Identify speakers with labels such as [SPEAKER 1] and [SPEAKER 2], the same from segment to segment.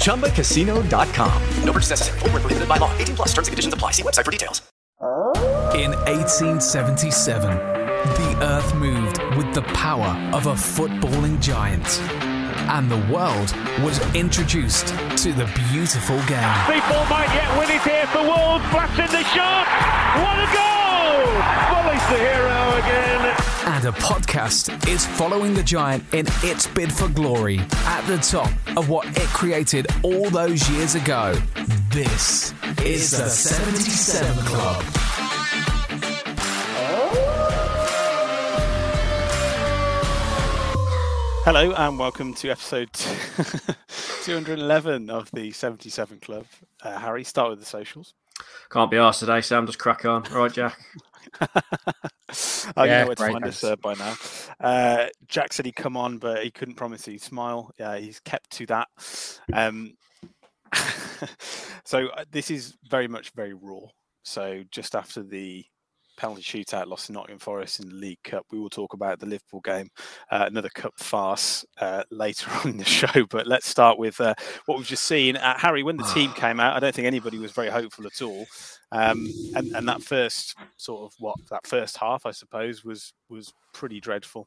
[SPEAKER 1] ChumbaCasino.com.
[SPEAKER 2] No purchase necessary. Void where prohibited by law. 18 plus terms and conditions apply. See website for details.
[SPEAKER 3] In 1877, the earth moved with the power of a footballing giant. And the world was introduced to the beautiful game.
[SPEAKER 4] People might yet win it here for Wolves. Blasting the shot. What a goal! Bully's the hero again.
[SPEAKER 3] And a podcast is following the giant in its bid for glory at the top of what it created all those years ago. This is the 77 Club.
[SPEAKER 5] Hello and welcome to episode 211 of the 77 Club. Uh, Harry, start with the socials.
[SPEAKER 6] Can't be asked today, Sam. Just crack on. All right, Jack.
[SPEAKER 5] You
[SPEAKER 7] Yeah,
[SPEAKER 5] know where to
[SPEAKER 7] great,
[SPEAKER 5] find us uh, by now. Uh, Jack said he'd come on, but he couldn't promise he'd smile. Yeah, he's kept to that. Um, so uh, this is very much very raw. So just after the penalty shootout loss to Nottingham Forest in the League Cup, we will talk about the Liverpool game, uh, another cup farce uh, later on in the show. But let's start with uh, what we've just seen. Uh, Harry, when the team came out, I don't think anybody was very hopeful at all. Um, and, and that first sort of what that first half, I suppose, was was pretty dreadful.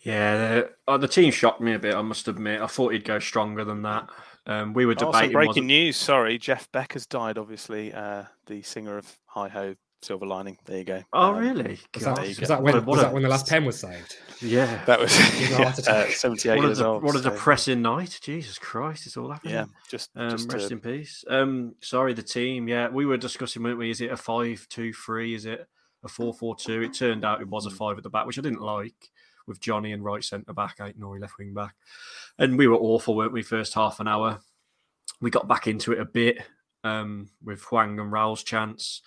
[SPEAKER 6] Yeah, the, oh, the team shocked me a bit. I must admit. I thought he'd go stronger than that. Um, we were
[SPEAKER 5] Also,
[SPEAKER 6] debating.
[SPEAKER 5] breaking
[SPEAKER 6] wasn't-
[SPEAKER 5] news. Sorry, Jeff Beck has died. Obviously, uh, the singer of Hi Ho Silver Lining. There you go.
[SPEAKER 6] Oh,
[SPEAKER 5] Um,
[SPEAKER 6] really?
[SPEAKER 7] Was that, was that when,
[SPEAKER 6] What what
[SPEAKER 7] was
[SPEAKER 6] a-
[SPEAKER 7] that when the last pen was saved?
[SPEAKER 6] Yeah.
[SPEAKER 5] That was yeah, uh, 78
[SPEAKER 6] What a,
[SPEAKER 5] years
[SPEAKER 6] de-
[SPEAKER 5] old.
[SPEAKER 6] what a
[SPEAKER 5] so,
[SPEAKER 6] depressing night. Jesus Christ, it's all happening.
[SPEAKER 5] Yeah, just,
[SPEAKER 6] Um,
[SPEAKER 5] just
[SPEAKER 6] rest
[SPEAKER 5] to-
[SPEAKER 6] in peace. Um, sorry, the team. Yeah, we were discussing, weren't we? Is it a five-two-three? Is it a four-four-two? It turned out it was a
[SPEAKER 5] Mm.
[SPEAKER 6] five at the back, which I didn't like. With Johnny and right centre back, Ait-Nouri left wing back, and we were awful, weren't we? First half an hour, we got back into it a bit um, with Hwang and Raul's chance.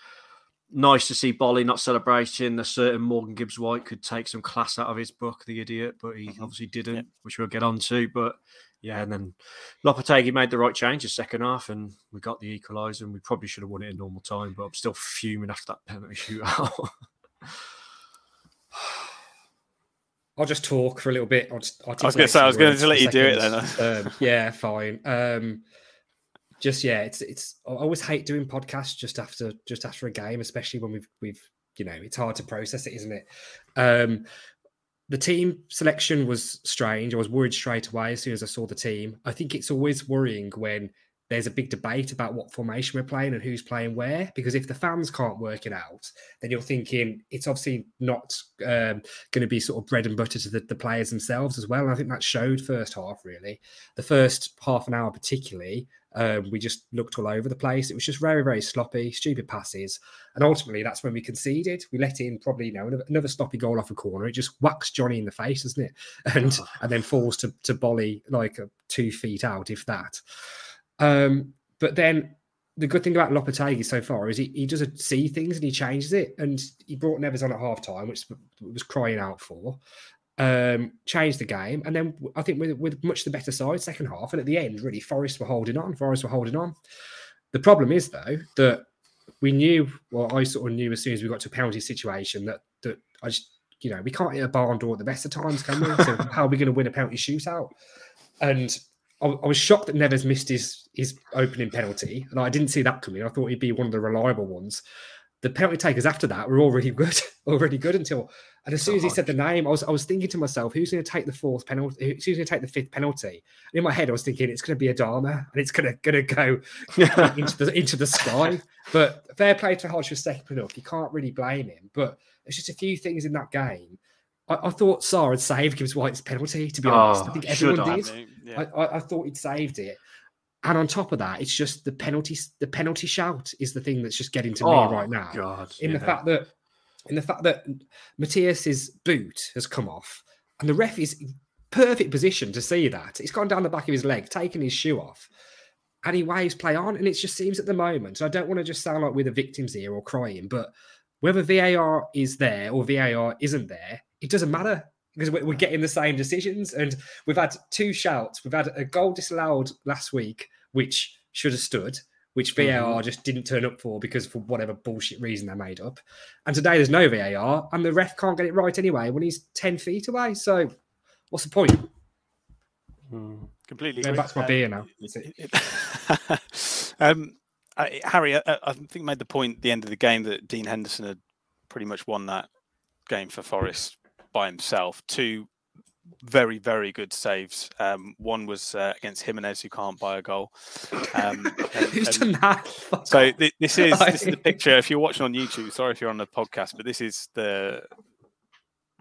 [SPEAKER 6] Nice to see Boly not celebrating. A certain Morgan Gibbs White could take some class out of his book, the idiot, but he
[SPEAKER 5] Mhm.
[SPEAKER 6] obviously didn't,
[SPEAKER 5] Yeah.
[SPEAKER 6] which we'll get on to. But yeah, and then Lopetegui made the right change in the second half, and we got the equaliser. And we probably should have won it in normal time, but I'm still fuming after that penalty shootout.
[SPEAKER 7] I'll just talk for a little bit. I'll just, I'll
[SPEAKER 5] I was going to say, I was going to let you do it then.
[SPEAKER 7] um, yeah, fine. Um, just yeah, it's it's. I always hate doing podcasts just after just after a game, especially when we've we've you know it's hard to process it, isn't it? Um, the team selection was strange. I was worried straight away as soon as I saw the team. I think it's always worrying when there's a big debate about what formation we're playing and who's playing where. Because if the fans can't work it out, then you're thinking it's obviously not um, going to be sort of bread and butter to the, the, players themselves as well. And I think that showed first half really. The first half an hour, particularly, um, we just looked all over the place. It was just very, very sloppy, stupid passes, and ultimately that's when we conceded. We let in probably you know another sloppy goal off a corner. It just whacks Johnny in the face, doesn't it? And oh. and then falls to to Boly like two feet out, if that. Um, but then the good thing about Lopetegui so far is he, he doesn't see things and he changes it. And he brought Neves on at half time, which was crying out for um, changed the game, and then I think with, with much the better side second half, and at the end, really, Forest were holding on. Forest were holding on. The problem is though that we knew, well, I sort of knew as soon as we got to a penalty situation that that I just, you know, we can't hit a barn door at the best of times, can we? so how are we going to win a penalty shootout? And I, I, was shocked that Neves missed his his opening penalty, and I didn't see that coming. I thought he'd be one of the reliable ones the penalty takers after that were already good, already good until. And as soon as he said the name, I was I was thinking to myself, who's going to take the fourth penalty? Who's going to take the fifth penalty? And in my head, I was thinking it's going to be Adama, and it's going to going to go into the into the sky. But fair play to Hodge for stepping up. You can't really blame him. But there's just a few things in that game. I, I thought Sa had saved Gibbs White's penalty. To be honest, I oh, think everyone did. Yeah. I, I, I thought he'd saved it. And on top of that, it's just the penalty. The penalty shout is the thing that's just getting to oh, me right now.
[SPEAKER 6] God,
[SPEAKER 7] in
[SPEAKER 6] yeah.
[SPEAKER 7] the fact that, in the fact that Matthias's boot has come off, and the ref is in perfect position to see that it's gone down the back of his leg, taking his shoe off, and he waves play on, and it just seems at the moment. I don't want to just sound like we're the victims here or crying, but whether VAR is there or VAR isn't there, it doesn't matter because we're getting the same decisions. And we've had two shouts. We've had a goal disallowed last week which should have stood, which VAR mm-hmm. just didn't turn up for because for whatever bullshit reason they made up. And today there's no VAR, and the ref can't get it right anyway when he's 10 feet away. So what's the point?
[SPEAKER 5] Mm, completely.
[SPEAKER 7] Going back to my um, beer now.
[SPEAKER 5] um, I, Harry, I, I, think made the point at the end of the game that Dean Henderson had pretty much won that game for Forest by himself. Two very, very good saves. Um, one was uh, against Jimenez, who can't buy a goal. Um,
[SPEAKER 7] and, that?
[SPEAKER 5] So th- this is this is the picture. If you're watching on YouTube, sorry if you're on the podcast, but this is the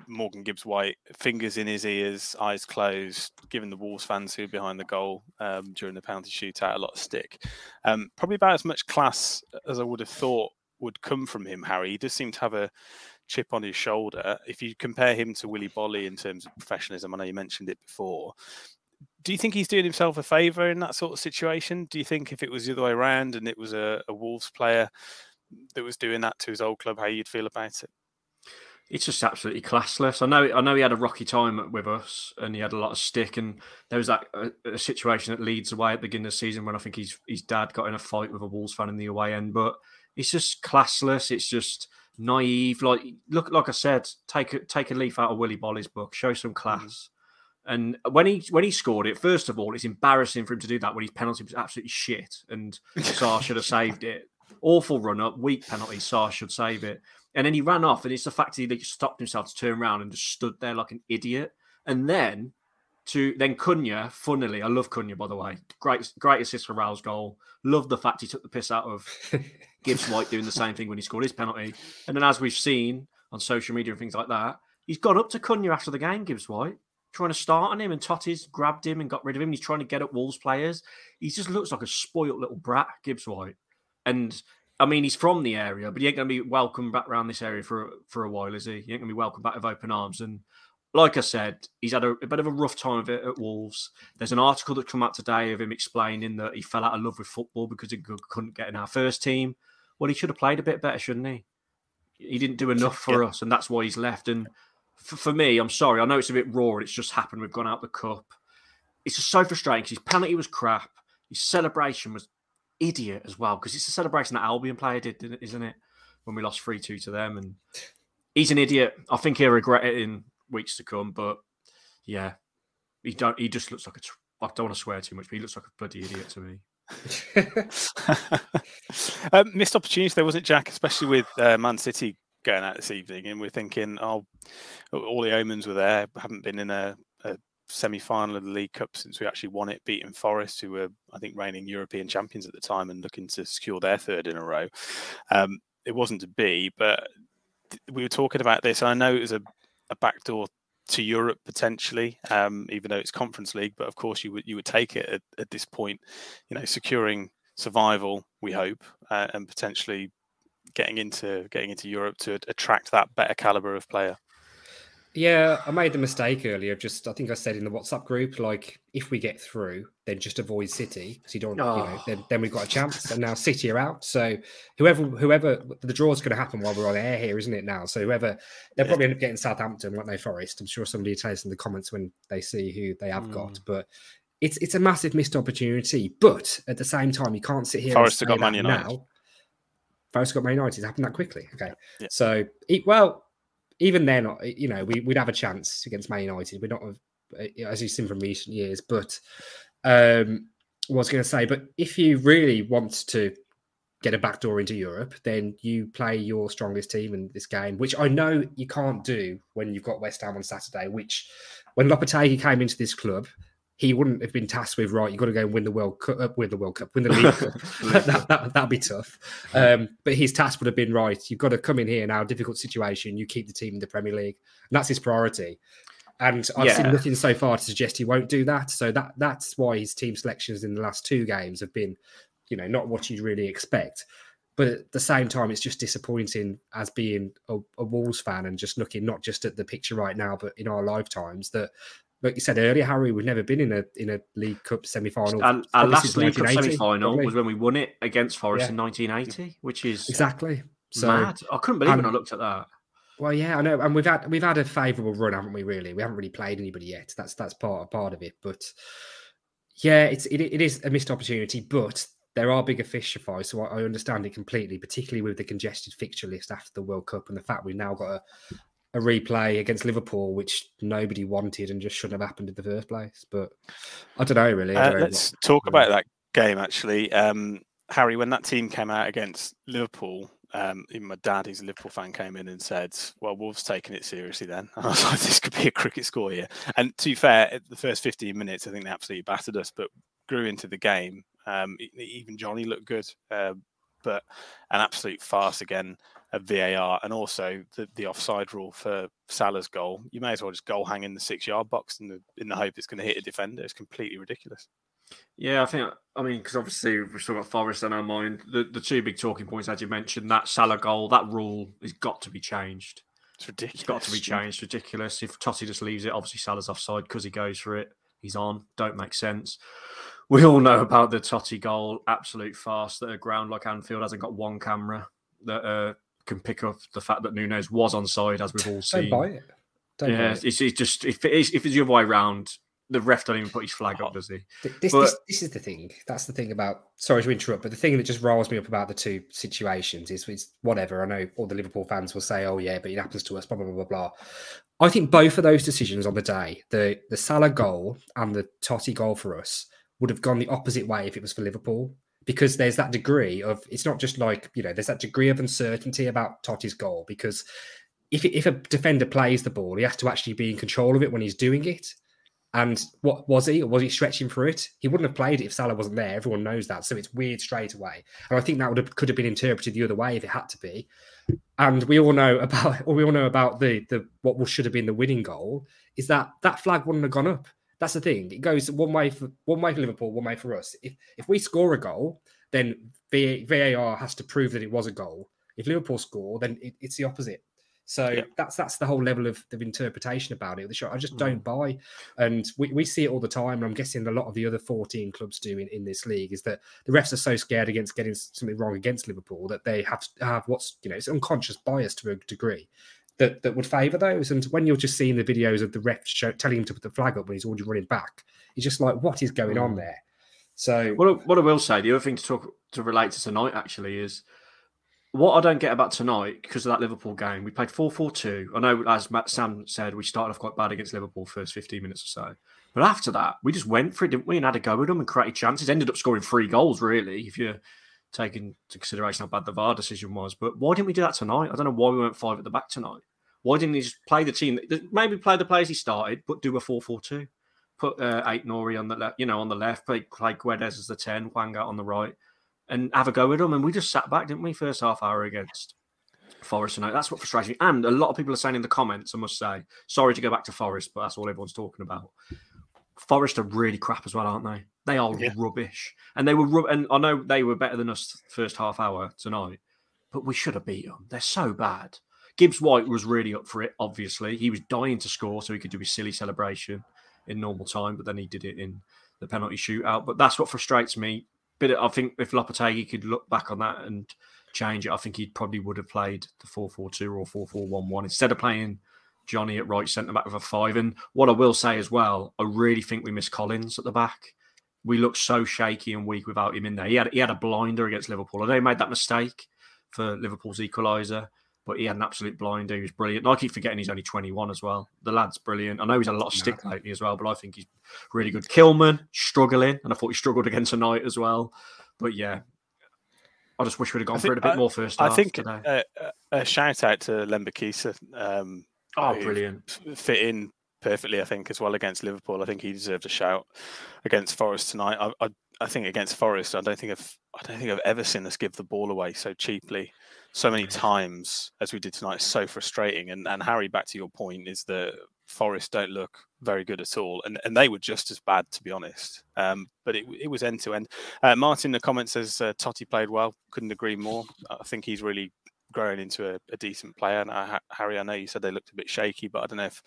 [SPEAKER 5] Morgan Gibbs White, fingers in his ears, eyes closed, giving the Wolves fans who are behind the goal um, during the penalty shootout a lot of stick. Um, probably about as much class as I would have thought would come from him, Harry. He does seem to have a chip on his shoulder. If you compare him to Willy Boly in terms of professionalism, I know you mentioned it before. Do you think he's doing himself a favour in that sort of situation? Do you think if it was the other way around and it was a, a Wolves player that was doing that to his old club, how you'd feel about it?
[SPEAKER 6] it's just absolutely classless. I know, I know he had a rocky time with us, and he had a lot of stick. And there was that a, a situation that leads away at the beginning of the season when I think his his dad got in a fight with a Wolves fan in the away end. But it's just classless. It's just naive. Like look, like I said, take a take a leaf out of Willy Boly's book. Show some mm-hmm. class. Mm-hmm. And when he when he scored it, first of all, it's embarrassing for him to do that when his penalty was absolutely shit, and Sa should have saved it. Awful run up, weak penalty. Sa should save it, and then he ran off, and it's the fact that he stopped himself to turn around and just stood there like an idiot. And then to then Cunha, funnily, I love Cunha by the way. Great great assist for Raul's goal. Love the fact he took the piss out of Gibbs White doing the same thing when he scored his penalty. And then as we've seen on social media and things like that, he's gone up to Cunha after the game, Gibbs White, trying to start on him and Toti's grabbed him and got rid of him. He's trying to get at Wolves players. He just looks like a spoilt little brat, Gibbs White. And I mean, he's from the area, but he ain't going to be welcome back around this area for for a while, is he? He ain't going to be welcome back with open arms. And like I said, he's had a, a, bit of a rough time of it at Wolves. There's an article that come out today of him explaining that he fell out of love with football because he couldn't get in our first team. Well, he should have played a bit better, shouldn't he? He didn't do enough for yeah. us, and that's why he's left. And for, for, me, I'm sorry. I know it's a bit raw. It's just happened. We've gone out the cup. It's just so frustrating because his penalty was crap. His celebration was idiot as well because it's a celebration that Albion player did, isn't it? When we lost three two to them, and he's an idiot. I think he'll regret it in weeks to come. But yeah, he don't. He just looks like a. I don't want to swear too much, but he looks like a bloody idiot to me.
[SPEAKER 5] um, missed opportunity there wasn't Jack, especially with uh, Man City going out this evening, and we're thinking, oh, all the omens were there. Haven't been in a, a semi-final of the League Cup since we actually won it, beating Forest, who were I think reigning European champions at the time and looking to secure their third in a row. Um, it wasn't to be, but we were talking about this. and I know it was a, a backdoor to Europe potentially, um, even though it's Conference League. But of course, you would you would take it at, at this point, you know, securing survival. We hope, uh, and potentially getting into getting into Europe to attract that better caliber of player.
[SPEAKER 7] Yeah, I made the mistake earlier. Just I think I said in the WhatsApp group, like if we get through, then just avoid City because you don't, oh. you know, then, then we've got a chance. And now City are out, so whoever whoever the draw is going to happen while we're on air here, isn't it? Now, so whoever they'll probably end up getting Southampton, won't they? Forest. I'm sure somebody will tell us in the comments when they see who they have mm. got, but. It's, it's a massive missed opportunity, but at the same time, you can't sit here.
[SPEAKER 5] Forest have got Man United. Now.
[SPEAKER 7] Forest got Man United. It's happened that quickly. Okay, yeah. so well, even then, uh, you know, we, would have a chance against Man United. We're not, uh, as you've seen from recent years. But um, I was going to say, but if you really want to get a backdoor into Europe, then you play your strongest team in this game, which I know you can't do when you've got West Ham on Saturday. Which, when Lopetegui came into this club, he wouldn't have been tasked with right. You've got to go and win the World Cup, uh, win the World Cup, win the League Cup. that, that, that'd be tough. Um, but his task would have been right. You've got to come in here now, difficult situation. You keep the team in the Premier League, and that's his priority. And I've yeah. seen nothing so far to suggest he won't do that. So that that's why his team selections in the last two games have been, you know, not what you'd really expect. But at the same time, it's just disappointing as being a, a Wolves fan and just looking not just at the picture right now, but in our lifetimes that like you said earlier, Harry, we've never been in a in a League Cup semi final.
[SPEAKER 6] And our last League Cup semi final was when we won it against Forest yeah. in 1980, which is
[SPEAKER 7] exactly
[SPEAKER 6] so. Mad. I couldn't believe and, when I looked at that.
[SPEAKER 7] Well, yeah, I know, and we've had we've had a favourable run, haven't we? Really, we haven't really played anybody yet. That's that's part part of it, but yeah, it's it, it is a missed opportunity, but there are bigger fish to fry, so I, I understand it completely, particularly with the congested fixture list after the World Cup and the fact we've now got a, a replay against Liverpool, which nobody wanted and just shouldn't have happened in the first place. But I don't know, really.
[SPEAKER 5] Uh, let's what, talk about that game, actually. Um, Harry, when that team came out against Liverpool, um, even my dad, who's a Liverpool fan, came in and said, "Well, Wolves taking it seriously." Then and I was like, "This could be a cricket score here." And to be fair, the first 15 minutes, I think they absolutely battered us, but grew into the game. Um, even Johnny looked good, uh, but an absolute farce again of VAR and also the, the offside rule for Salah's goal. You may as well just goal hang in the six yard box in the in the hope it's going to hit a defender. It's completely ridiculous.
[SPEAKER 6] Yeah, I think I mean because obviously we've still got Forest on our mind. The the two big talking points as you mentioned that Salah goal, that rule has got to be changed.
[SPEAKER 5] It's ridiculous.
[SPEAKER 6] It's got to be changed. Ridiculous. If Toti just leaves it, obviously Salah's offside because he goes for it. He's on. Don't make sense. We all know about the Toti goal. Absolute farce that a ground like Anfield hasn't got one camera that uh, can pick up the fact that Nunez was on side, as we've all seen.
[SPEAKER 7] Don't buy it. Don't
[SPEAKER 6] yeah,
[SPEAKER 7] buy
[SPEAKER 6] it. It's, it's, just if it's, if it's the other way around, the ref don't even put his flag up, oh, does he?
[SPEAKER 7] This, but, this, this, is the thing. That's the thing about. Sorry to interrupt, but the thing that just riles me up about the two situations is, is whatever. I know all the Liverpool fans will say, "Oh yeah, but it happens to us." Blah blah blah blah blah. I think both of those decisions on the day, the the Salah goal and the Toti goal for us, would have gone the opposite way if it was for Liverpool because there's that degree of it's not just like you know there's that degree of uncertainty about Toti's goal because if if a defender plays the ball, he has to actually be in control of it when he's doing it. And what was he? Or was he stretching for it? He wouldn't have played it if Salah wasn't there. Everyone knows that, so it's weird straight away. And I think that would have could have been interpreted the other way if it had to be. And we all know about, we all know about the the what should have been the winning goal is that that flag wouldn't have gone up that's the thing. It goes one way for one way for Liverpool, one way for us. If if we score a goal, then VAR has to prove that it was a goal. If Liverpool score, then it, it's the opposite. So yeah. that's that's the whole level of, of interpretation about it. The shot I just mm. don't buy, and we, we see it all the time. And I'm guessing a lot of the other 14 clubs do in, in this league is that the refs are so scared against getting something wrong against Liverpool that they have have what's you know it's unconscious bias to a degree that, that would favour those. And when you're just seeing the videos of the ref show, telling him to put the flag up when he's already running back, he's just like, what is going on mm. there? So
[SPEAKER 6] what, what I will say, the other thing to talk to relate to tonight actually is what I don't get about tonight because of that Liverpool game. We played 4 4 2. I know, as Matt Sam said, we started off quite bad against Liverpool first 15 minutes or so. But after that, we just went for it, didn't we? And had a go with them and created chances. Ended up scoring three goals, really, if you're taking into consideration how bad the VAR decision was. But why didn't we do that tonight? I don't know why we went five at the back tonight. Why didn't he just play the team? Maybe play the players he started, but do a 4 4 2. put uh, Ait-Nouri on the left, you know, on the left, play, play Guedes as the 10, Hwang out on the right, and have a go with them. And we just sat back, didn't we, first half hour against Forest tonight. That's what frustrates me. And a lot of people are saying in the comments, I must say, sorry to go back to Forest, but that's all everyone's talking about. Forest are really crap as well, aren't they? They are yeah. rubbish. And they were rub- and I know they were better than us first half hour tonight, but we should have beat them. They're so bad. Gibbs White was really up for it, obviously. He was dying to score so he could do his silly celebration in normal time, but then he did it in the penalty shootout. But that's what frustrates me. But I think if Lopetegui could look back on that and change it, I think he probably would have played the 4 4 2 or 4 4 1 1 instead of playing Johnny at right centre back with a five. And what I will say as well, I really think we miss Collins at the back. We look so shaky and weak without him in there. He had he had a blinder against Liverpool. I know he made that mistake for Liverpool's equaliser but he had an absolute blinder. He was brilliant. And I keep forgetting he's only 21 as well. The lad's brilliant. I know he's had a lot of stick lately as well, but I think he's really good. Kilman struggling, and I thought he struggled again tonight as well. But yeah, I just wish we'd have gone think, for it a bit
[SPEAKER 5] I,
[SPEAKER 6] more first.
[SPEAKER 5] I think uh, a shout out to Lembikisa. Um,
[SPEAKER 6] oh, brilliant!
[SPEAKER 5] Fit in perfectly, I think, as well against Liverpool. I think he deserved a shout against Forest tonight. I, I, I think against Forest, I don't think I've I don't think I've ever seen us give the ball away so cheaply so many times as we did tonight It's so frustrating. And and Harry, back to your point, is that Forest don't look very good at all, and and they were just as bad to be honest. Um, but it it was end to end. Uh, Martin in the comments says uh, Toti played well. Couldn't agree more. I think he's really growing into a, a decent player. And uh, Harry, I know you said they looked a bit shaky, but I don't know if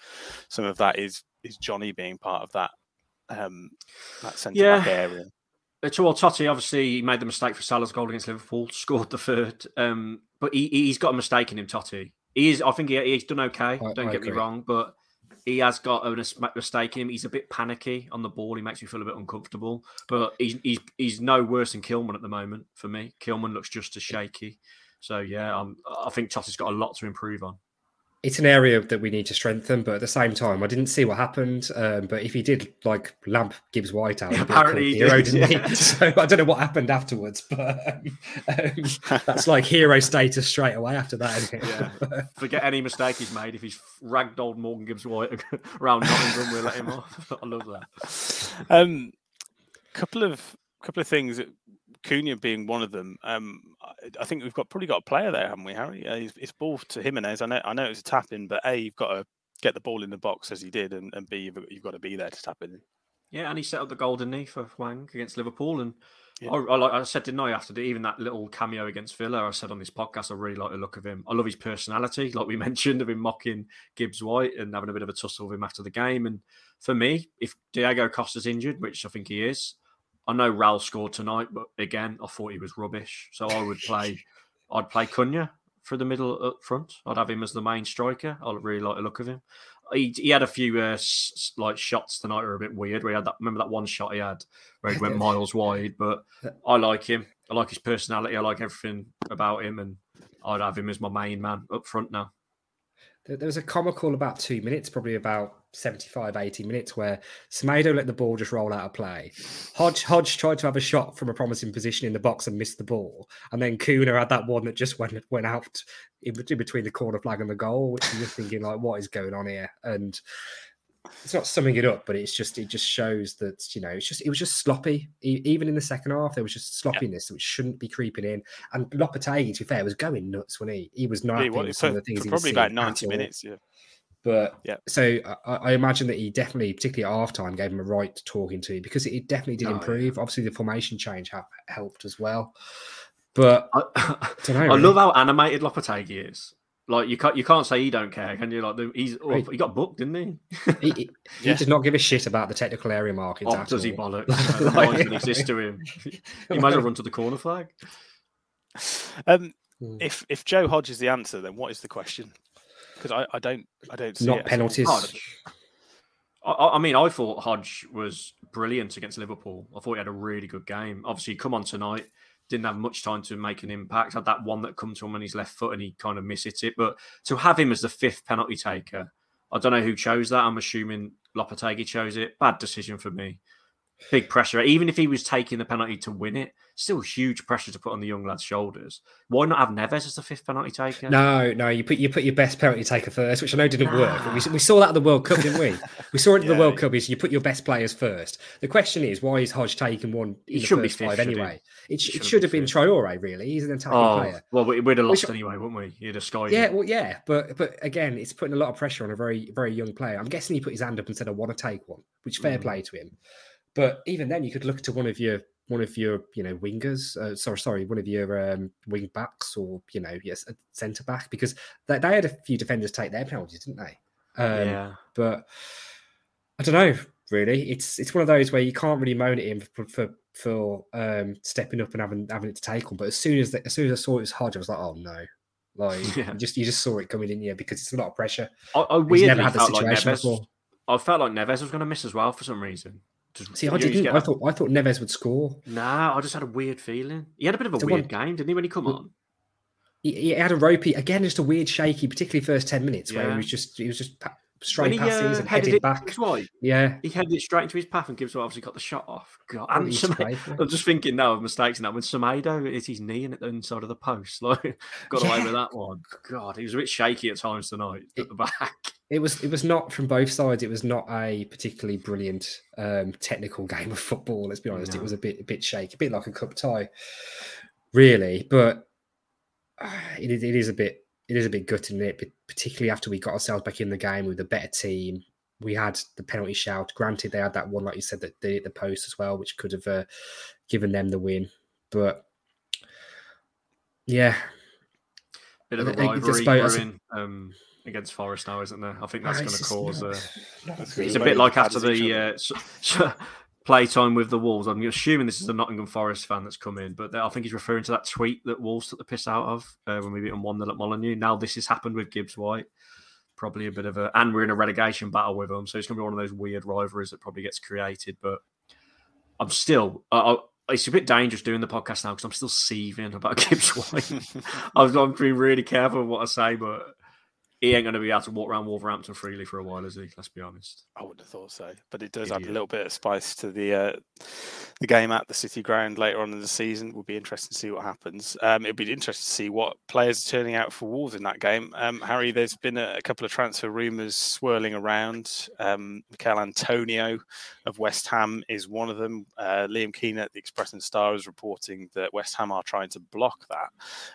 [SPEAKER 5] some of that is is Johnny being part of that um, that centre yeah. back area.
[SPEAKER 6] To well, Toti obviously he made the mistake for Salah's goal against Liverpool, scored the third. Um, but he, he's got a mistake in him, Toti. He is. I think he, he's done okay. I, don't I get agree. me wrong, but he has got a mistake in him. He's a bit panicky on the ball. He makes me feel a bit uncomfortable. But he's he's, he's no worse than Kilman at the moment for me. Kilman looks just as shaky. So yeah, um, I think Toti's got a lot to improve on
[SPEAKER 7] it's an area that we need to strengthen, but at the same time, I didn't see what happened. Um, but if he did like lamp Gibbs White out,
[SPEAKER 6] apparently hero, did,
[SPEAKER 7] not yeah. he? So I don't know what happened afterwards, but um, um, that's like hero status straight away after that.
[SPEAKER 6] Yeah. Forget any mistake he's made. If he's ragged old Morgan Gibbs White around Nottingham, we'll let him off. I love that.
[SPEAKER 5] Um, couple of couple of things Cunha being one of them. Um, I think we've got probably got a player there, haven't we, Harry? Uh, it's, it's ball to Jimenez. I know, I know it was a tap in, but a you've got to get the ball in the box as he did, and, and b you've, you've got to be there to tap in.
[SPEAKER 6] Yeah, and he set up the golden knee for Hwang against Liverpool, and yeah. I, I, I, said didn't I after the, even that little cameo against Villa, I said on this podcast I really like the look of him. I love his personality, like we mentioned, of him mocking Gibbs White and having a bit of a tussle with him after the game. And for me, if Diego Costa's injured, which I think he is, I know Raul scored tonight, but again, I thought he was rubbish. So I would play, I'd play Cunha for the middle up front. I'd have him as the main striker. I really like the look of him. He, he had a few uh, s- like shots tonight were a bit weird. We had that. Remember that one shot he had where he went miles wide. But I like him. I like his personality. I like everything about him, and I'd have him as my main man up front now
[SPEAKER 7] there was a comical about two minutes, probably about 75, 80 minutes, where Semedo let the ball just roll out of play. Hodge Hodge tried to have a shot from a promising position in the box and missed the ball. And then Cunha had that one that just went went out in between the corner flag and the goal, which you're thinking, like, what is going on here? And it's not summing it up, but it's just it just shows that you know it's just it was just sloppy. Even in the second half, there was just sloppiness yeah. which shouldn't be creeping in. And Lopetegui, to be fair, was going nuts when he he was not yeah, well, some of the things
[SPEAKER 5] for probably about ninety minutes. Yeah.
[SPEAKER 7] But yeah, so I, I, imagine that he definitely, particularly at half time, gave him a right to talking to because it definitely did oh, improve. Yeah. Obviously, the formation change ha- helped as well. But I,
[SPEAKER 6] I, know, I really. love how animated Lopetegui is. Like you can't you can't say he don't care, can you? Like he's oh, he got booked, didn't he?
[SPEAKER 7] he, he, yeah. he, does not give a shit about the technical area markings.
[SPEAKER 6] Oh, does he bollocks? like, exist to him. He might have run to the corner flag.
[SPEAKER 5] Um, hmm. if if Joe Hodge is the answer, then what is the question? Because I, I don't I don't see
[SPEAKER 7] not penalties.
[SPEAKER 6] I, I, mean, I thought Hodge was brilliant against Liverpool. I thought he had a really good game. Obviously, come on tonight didn't have much time to make an impact. Had that one that come to him on his left foot and he kind of missed it. But to have him as the fifth penalty taker, I don't know who chose that. I'm assuming Lopetegui chose it. Bad decision for me. Big pressure. Even if he was taking the penalty to win it, still huge pressure to put on the young lad's shoulders. Why not have Neves as the fifth penalty taker?
[SPEAKER 7] No, no, you put you put your best penalty taker first, which I know didn't work. We, we saw that at the World Cup, didn't we? We saw it at
[SPEAKER 5] Yeah.
[SPEAKER 7] the World Cup. Is you put your best players first. The question is, why is Hodge taking one
[SPEAKER 6] He shouldn't be fifth, should
[SPEAKER 7] anyway? It, it should
[SPEAKER 6] be
[SPEAKER 7] have been. Traore, really. He's an attacking
[SPEAKER 6] Oh,
[SPEAKER 7] player.
[SPEAKER 6] well, we- we'd have
[SPEAKER 7] Which-
[SPEAKER 6] lost anyway, wouldn't we? You'd have skied.
[SPEAKER 7] Yeah, well, yeah, but but again, it's putting a lot of pressure on a very very young player. I'm guessing he put his hand up and said, "I want to take one," which fair
[SPEAKER 6] Mm.
[SPEAKER 7] play to him. But even then, you could look to one of your one of your you know wingers, uh, sorry, sorry, one of your um, wing backs, or you know, yes, a centre back, because they, they had a few defenders take their penalties, didn't they? Um,
[SPEAKER 6] yeah.
[SPEAKER 7] But I don't know. Really, it's it's one of those where you can't really moan at him for for, for um, stepping up and having having it to take on. But as soon as the, as soon as I saw it was Hodge, I was like, oh no. Like
[SPEAKER 6] Yeah.
[SPEAKER 7] you just you just saw it coming in, yeah, because it's a lot of pressure.
[SPEAKER 6] I, I
[SPEAKER 7] He's
[SPEAKER 6] weirdly
[SPEAKER 7] never had the
[SPEAKER 6] felt like Neves.
[SPEAKER 7] before.
[SPEAKER 6] I felt like Neves was going to miss as well for some reason. Just-
[SPEAKER 7] See, I
[SPEAKER 6] you know, you
[SPEAKER 7] didn't. I thought I thought Neves would score.
[SPEAKER 6] Nah, I just had a weird feeling. He had a bit of a
[SPEAKER 7] The
[SPEAKER 6] weird
[SPEAKER 7] one-
[SPEAKER 6] game, didn't he, when he come on?
[SPEAKER 7] He, he had a ropey again, just a weird shaky, particularly first ten minutes where he was just he was just straight
[SPEAKER 6] he
[SPEAKER 7] passes
[SPEAKER 6] uh,
[SPEAKER 7] and
[SPEAKER 6] headed
[SPEAKER 7] headed
[SPEAKER 6] it
[SPEAKER 7] back.
[SPEAKER 6] Gibbs
[SPEAKER 7] Yeah,
[SPEAKER 6] he headed it straight into his path, and Gibbs White obviously got the shot off. God, and
[SPEAKER 7] he used to
[SPEAKER 6] Same-
[SPEAKER 7] play for him.
[SPEAKER 6] I'm just thinking now of mistakes in that when Semedo hit his knee in at the inside of the post, like got away with that one. God, he was a bit shaky at times tonight at the back.
[SPEAKER 7] it was it was not from both sides. It was not a particularly brilliant um, technical game of football. Let's be honest. It was a bit a bit shaky, a bit like a cup tie, really. But uh, it is it is a bit it is a bit gutting, isn't it? But particularly after we got ourselves back in the game with a better team. We had the penalty shout. Granted, they had that one, like you said, that they hit the post as well, which could have uh, given them the win. But yeah,
[SPEAKER 6] Bit of a
[SPEAKER 7] I think it's
[SPEAKER 6] rivalry brewing um, against Forest now, isn't there? I think that's
[SPEAKER 7] Ah,
[SPEAKER 6] going to cause. Uh,
[SPEAKER 5] It's
[SPEAKER 6] it's a bit like after the uh, playtime with the Wolves. I'm assuming this is a Nottingham Forest fan that's come in, but I think he's referring to that tweet that Wolves took the piss out of uh, when we beat them 1 0 at Molineux. Now this has happened with Gibbs White. Probably a bit of a. And we're in a relegation battle with them. So it's going to be one of those weird rivalries that probably gets created. But I'm still. I, I, it's a bit dangerous doing the podcast now because I'm still seething about Gibbs White. I've, I'm being really careful what I say, but he ain't going to be able to walk around Wolverhampton freely for a while, is he? Let's be honest.
[SPEAKER 5] I wouldn't have thought so, but it does add a little bit of spice to the uh, the game at the City Ground later on in the season. Will be interesting to see what happens. Um, it'll be interesting to see what players are turning out for Wolves in that game. Um, Harry, there's been a, a couple of transfer rumours swirling around. Um, Michail Antonio of West Ham is one of them. Uh, Liam Keen at the Express and Star is reporting that West Ham are trying to block that.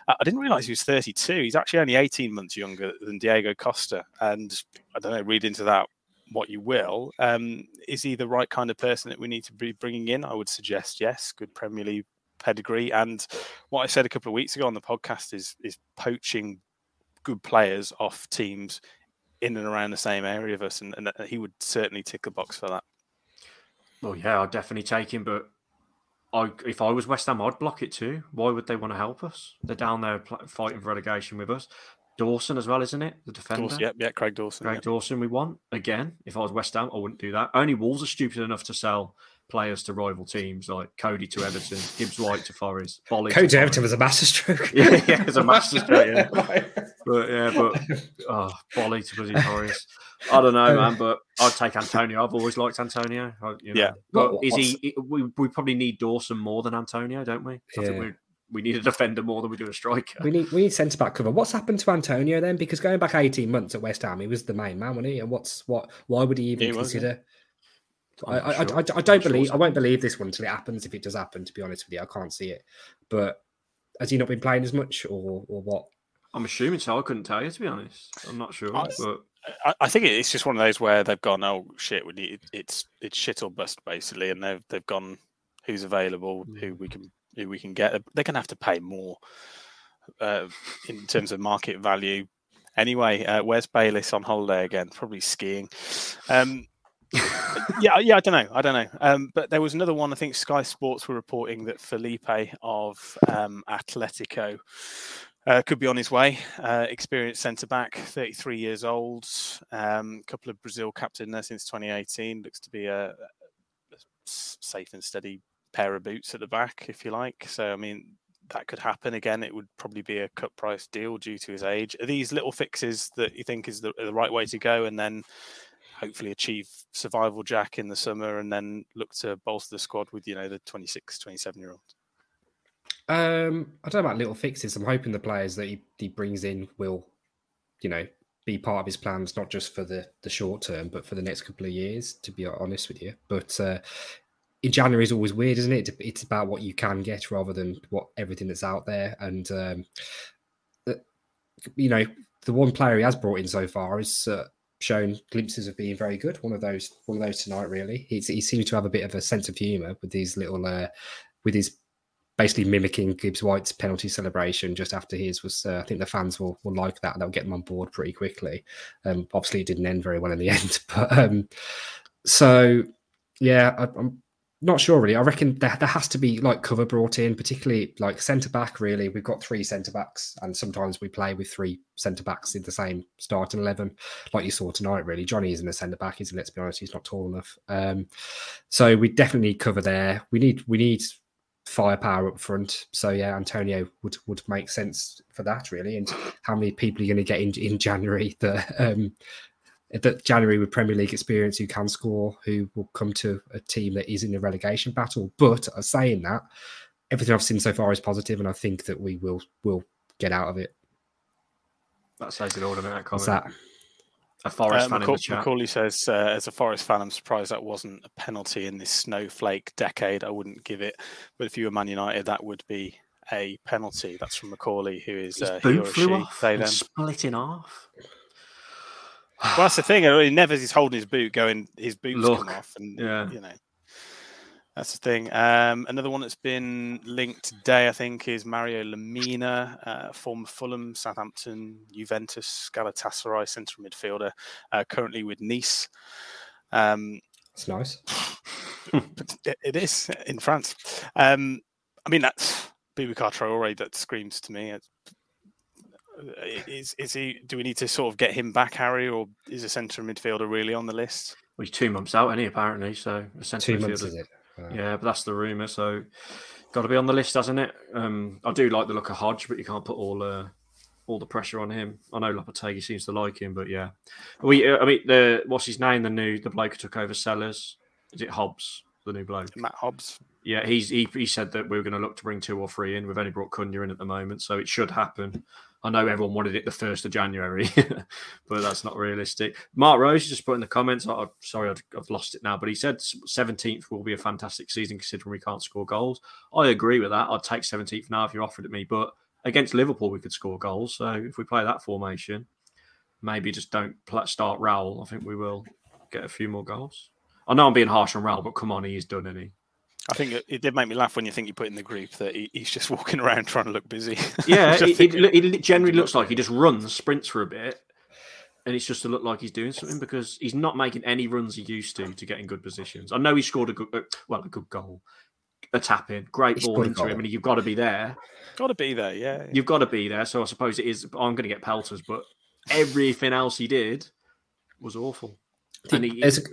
[SPEAKER 5] Uh, I didn't realise he was 32. He's actually only 18 months younger than Diego Costa, and I don't know. Read into that what you will. Um, is he the right kind of person that we need to be bringing in? I would suggest yes. Good Premier League pedigree, and what I said a couple of weeks ago on the podcast is is poaching good players off teams in and around the same area of us, and, and he would certainly tick the box for that.
[SPEAKER 6] Well, yeah, I'd definitely take him, but I, if I was West Ham, I'd block it too. Why would they want to help us? They're down there fighting for relegation with us. Dawson as well, isn't it? The defender.
[SPEAKER 5] Dawson, yeah, yeah, Craig Dawson.
[SPEAKER 6] Craig
[SPEAKER 5] yeah.
[SPEAKER 6] Dawson, we want again. If I was West Ham, I wouldn't do that. Only Wolves are stupid enough to sell players to rival teams like Coady to Everton, Gibbs White to Forest, Boly. to
[SPEAKER 7] Coady
[SPEAKER 6] Forest.
[SPEAKER 7] Everton was a masterstroke.
[SPEAKER 6] Yeah, yeah, it's a masterstroke, yeah. But yeah, but oh, Boly to bloody Forest. I don't know, man. But I'd take Antonio. I've always liked Antonio. I, you know.
[SPEAKER 5] Yeah.
[SPEAKER 6] But
[SPEAKER 7] What-
[SPEAKER 6] is
[SPEAKER 7] what's-
[SPEAKER 6] he? We, we probably need Dawson more than Antonio, don't we? I think
[SPEAKER 7] Yeah.
[SPEAKER 6] We we need a defender more than we do a striker.
[SPEAKER 7] We need we need centre back cover. What's happened to Antonio then? Because going back eighteen months at West Ham, he was the main man, wasn't he? And what's what? Why would he even
[SPEAKER 5] He was, yeah.
[SPEAKER 7] consider? I,
[SPEAKER 6] I'm
[SPEAKER 7] I, I,
[SPEAKER 6] sure.
[SPEAKER 7] I, I
[SPEAKER 6] I'm
[SPEAKER 7] don't
[SPEAKER 6] sure
[SPEAKER 7] believe.
[SPEAKER 6] so.
[SPEAKER 7] I won't believe this one until it happens. If it does happen, to be honest with you, I can't see it. But has he not been playing as much, or or what?
[SPEAKER 6] I'm assuming so. I couldn't tell you to be honest. I'm not sure,
[SPEAKER 5] I-
[SPEAKER 6] but
[SPEAKER 5] I, I think it's just one of those where they've gone, oh shit, we need it's it's shit or bust basically, and they've they've gone, who's available, who hmm. we can who we can get. They're going to have to pay more uh, in terms of market value. Anyway, uh, where's Bayliss on holiday again? Probably skiing. Um, yeah, yeah, I don't know, I don't know. Um, but there was another one. I think Sky Sports were reporting that Felipe of um, Atletico uh, could be on his way. Uh, experienced centre back, 33 years old. A um, couple of Brazil captain there since 2018. Looks to be a safe and steady pair of boots at the back, if you like. So, I mean, that could happen again. It would probably be a cut price deal due to his age. Are these little fixes that you think is the, the right way to go? And then hopefully achieve survival jack in the summer and then look to bolster the squad with you know the 26, 27 year olds?
[SPEAKER 7] Um, I don't know about little fixes. I'm hoping the players that he, he brings in will, you know, be part of his plans, not just for the the short term, but for the next couple of years. To be honest with you, but uh, January is always weird, isn't it? It's about what you can get rather than what everything that's out there. And um, you know, the one player he has brought in so far has uh, shown glimpses of being very good. One of those, one of those tonight. Really, He's, he seems to have a bit of a sense of humour with these little, uh, with his basically mimicking Gibbs White's penalty celebration just after his was. Uh, I think the fans will will like that. They'll get them on board pretty quickly. Um, obviously, it didn't end very well in the end, but um, so yeah, I, am not sure really. I reckon there, there has to be like cover brought in, particularly like centre back. Really, we've got three centre backs, and sometimes we play with three centre backs in the same starting eleven, like you saw tonight. Really, Johnny isn't a centre back. He's let's be honest, he's not tall enough. Um, so we definitely need cover there. We need we need firepower up front. So yeah, Antonio would would make sense for that really. And how many people are you going to get in in January that um that January with Premier League experience who can score, who will come to a team that is in a relegation battle. But uh, saying that, everything I've seen so far is positive, and I think that we will will get out of it.
[SPEAKER 6] That says it all, doesn't it?
[SPEAKER 7] What's that?
[SPEAKER 6] a Forest uh, fan
[SPEAKER 5] McCaw-
[SPEAKER 6] in the chat.
[SPEAKER 5] Macaulay says, uh, as a Forest fan, I'm surprised that wasn't a penalty in this snowflake decade. I wouldn't give it, but if you were Man United, that would be a penalty. That's from Macaulay, who is
[SPEAKER 6] His
[SPEAKER 5] uh,
[SPEAKER 6] boot
[SPEAKER 5] he or
[SPEAKER 6] flew
[SPEAKER 5] she.
[SPEAKER 6] off
[SPEAKER 5] They
[SPEAKER 6] and
[SPEAKER 5] them.
[SPEAKER 6] split in half.
[SPEAKER 5] Well, that's the thing. I mean, Neves is holding his boot, going, his boot's
[SPEAKER 6] Look,
[SPEAKER 5] come off, and
[SPEAKER 6] yeah.
[SPEAKER 5] you know. That's the thing. Um, another one that's been linked today, I think, is Mario Lemina, uh, former Fulham, Southampton, Juventus, Galatasaray central midfielder, uh, currently with Nice. Um,
[SPEAKER 7] That's nice.
[SPEAKER 5] it- it is in France. Um, I mean, that's Boubacar Traore that screams to me. It's- Is is he? Do we need to sort of get him back, Harry, or is a centre midfielder really on the list?
[SPEAKER 6] Well, he's two months out, any apparently. So a centre
[SPEAKER 7] Two months
[SPEAKER 6] midfielder-
[SPEAKER 7] is it? Uh,
[SPEAKER 6] Yeah, but that's the rumor. So got to be on the list, hasn't it? Um, I do like the look of Hodge, but you can't put all uh, all the pressure on him. I know Lopetegui seems to like him, but yeah, we. Uh, I mean, the what's his name? The new the bloke who took over Sellars. Is it Hobbs? The new bloke.
[SPEAKER 5] Matt Hobbs.
[SPEAKER 6] Yeah, he's he, he said that we were going to look to bring two or three in. We've only brought Cunha in at the moment, so it should happen. I know everyone wanted it the first of January, but that's not realistic. Mark Rose just put in the comments. I'm sorry, I've, lost it now, but he said 17th will be a fantastic season considering we can't score goals. I agree with that. I'd take 17th now if you offered it me, but against Liverpool we could score goals. So if we play that formation, maybe just don't start Raul. I think we will get a few more goals. I know I'm being harsh on Raul, but come on, he's done, any.
[SPEAKER 5] I think it, it did make me laugh when you think you put in the group that he, he's just walking around trying to look busy.
[SPEAKER 6] Yeah,
[SPEAKER 5] Just
[SPEAKER 6] it, it,
[SPEAKER 5] thinking-
[SPEAKER 6] it generally looks like he just runs, sprints for a bit, and it's just to look like he's doing something because he's not making any runs he used to to get in good positions. I know he scored a good, uh, well, a good goal, a tap in, great
[SPEAKER 7] He
[SPEAKER 6] ball
[SPEAKER 7] scored a
[SPEAKER 6] into him, and you've got to be there.
[SPEAKER 5] Got to be there, yeah.
[SPEAKER 6] You've got to be there. So I suppose it is. I'm going to get pelters, but everything else he did was awful. And he,
[SPEAKER 7] There's a-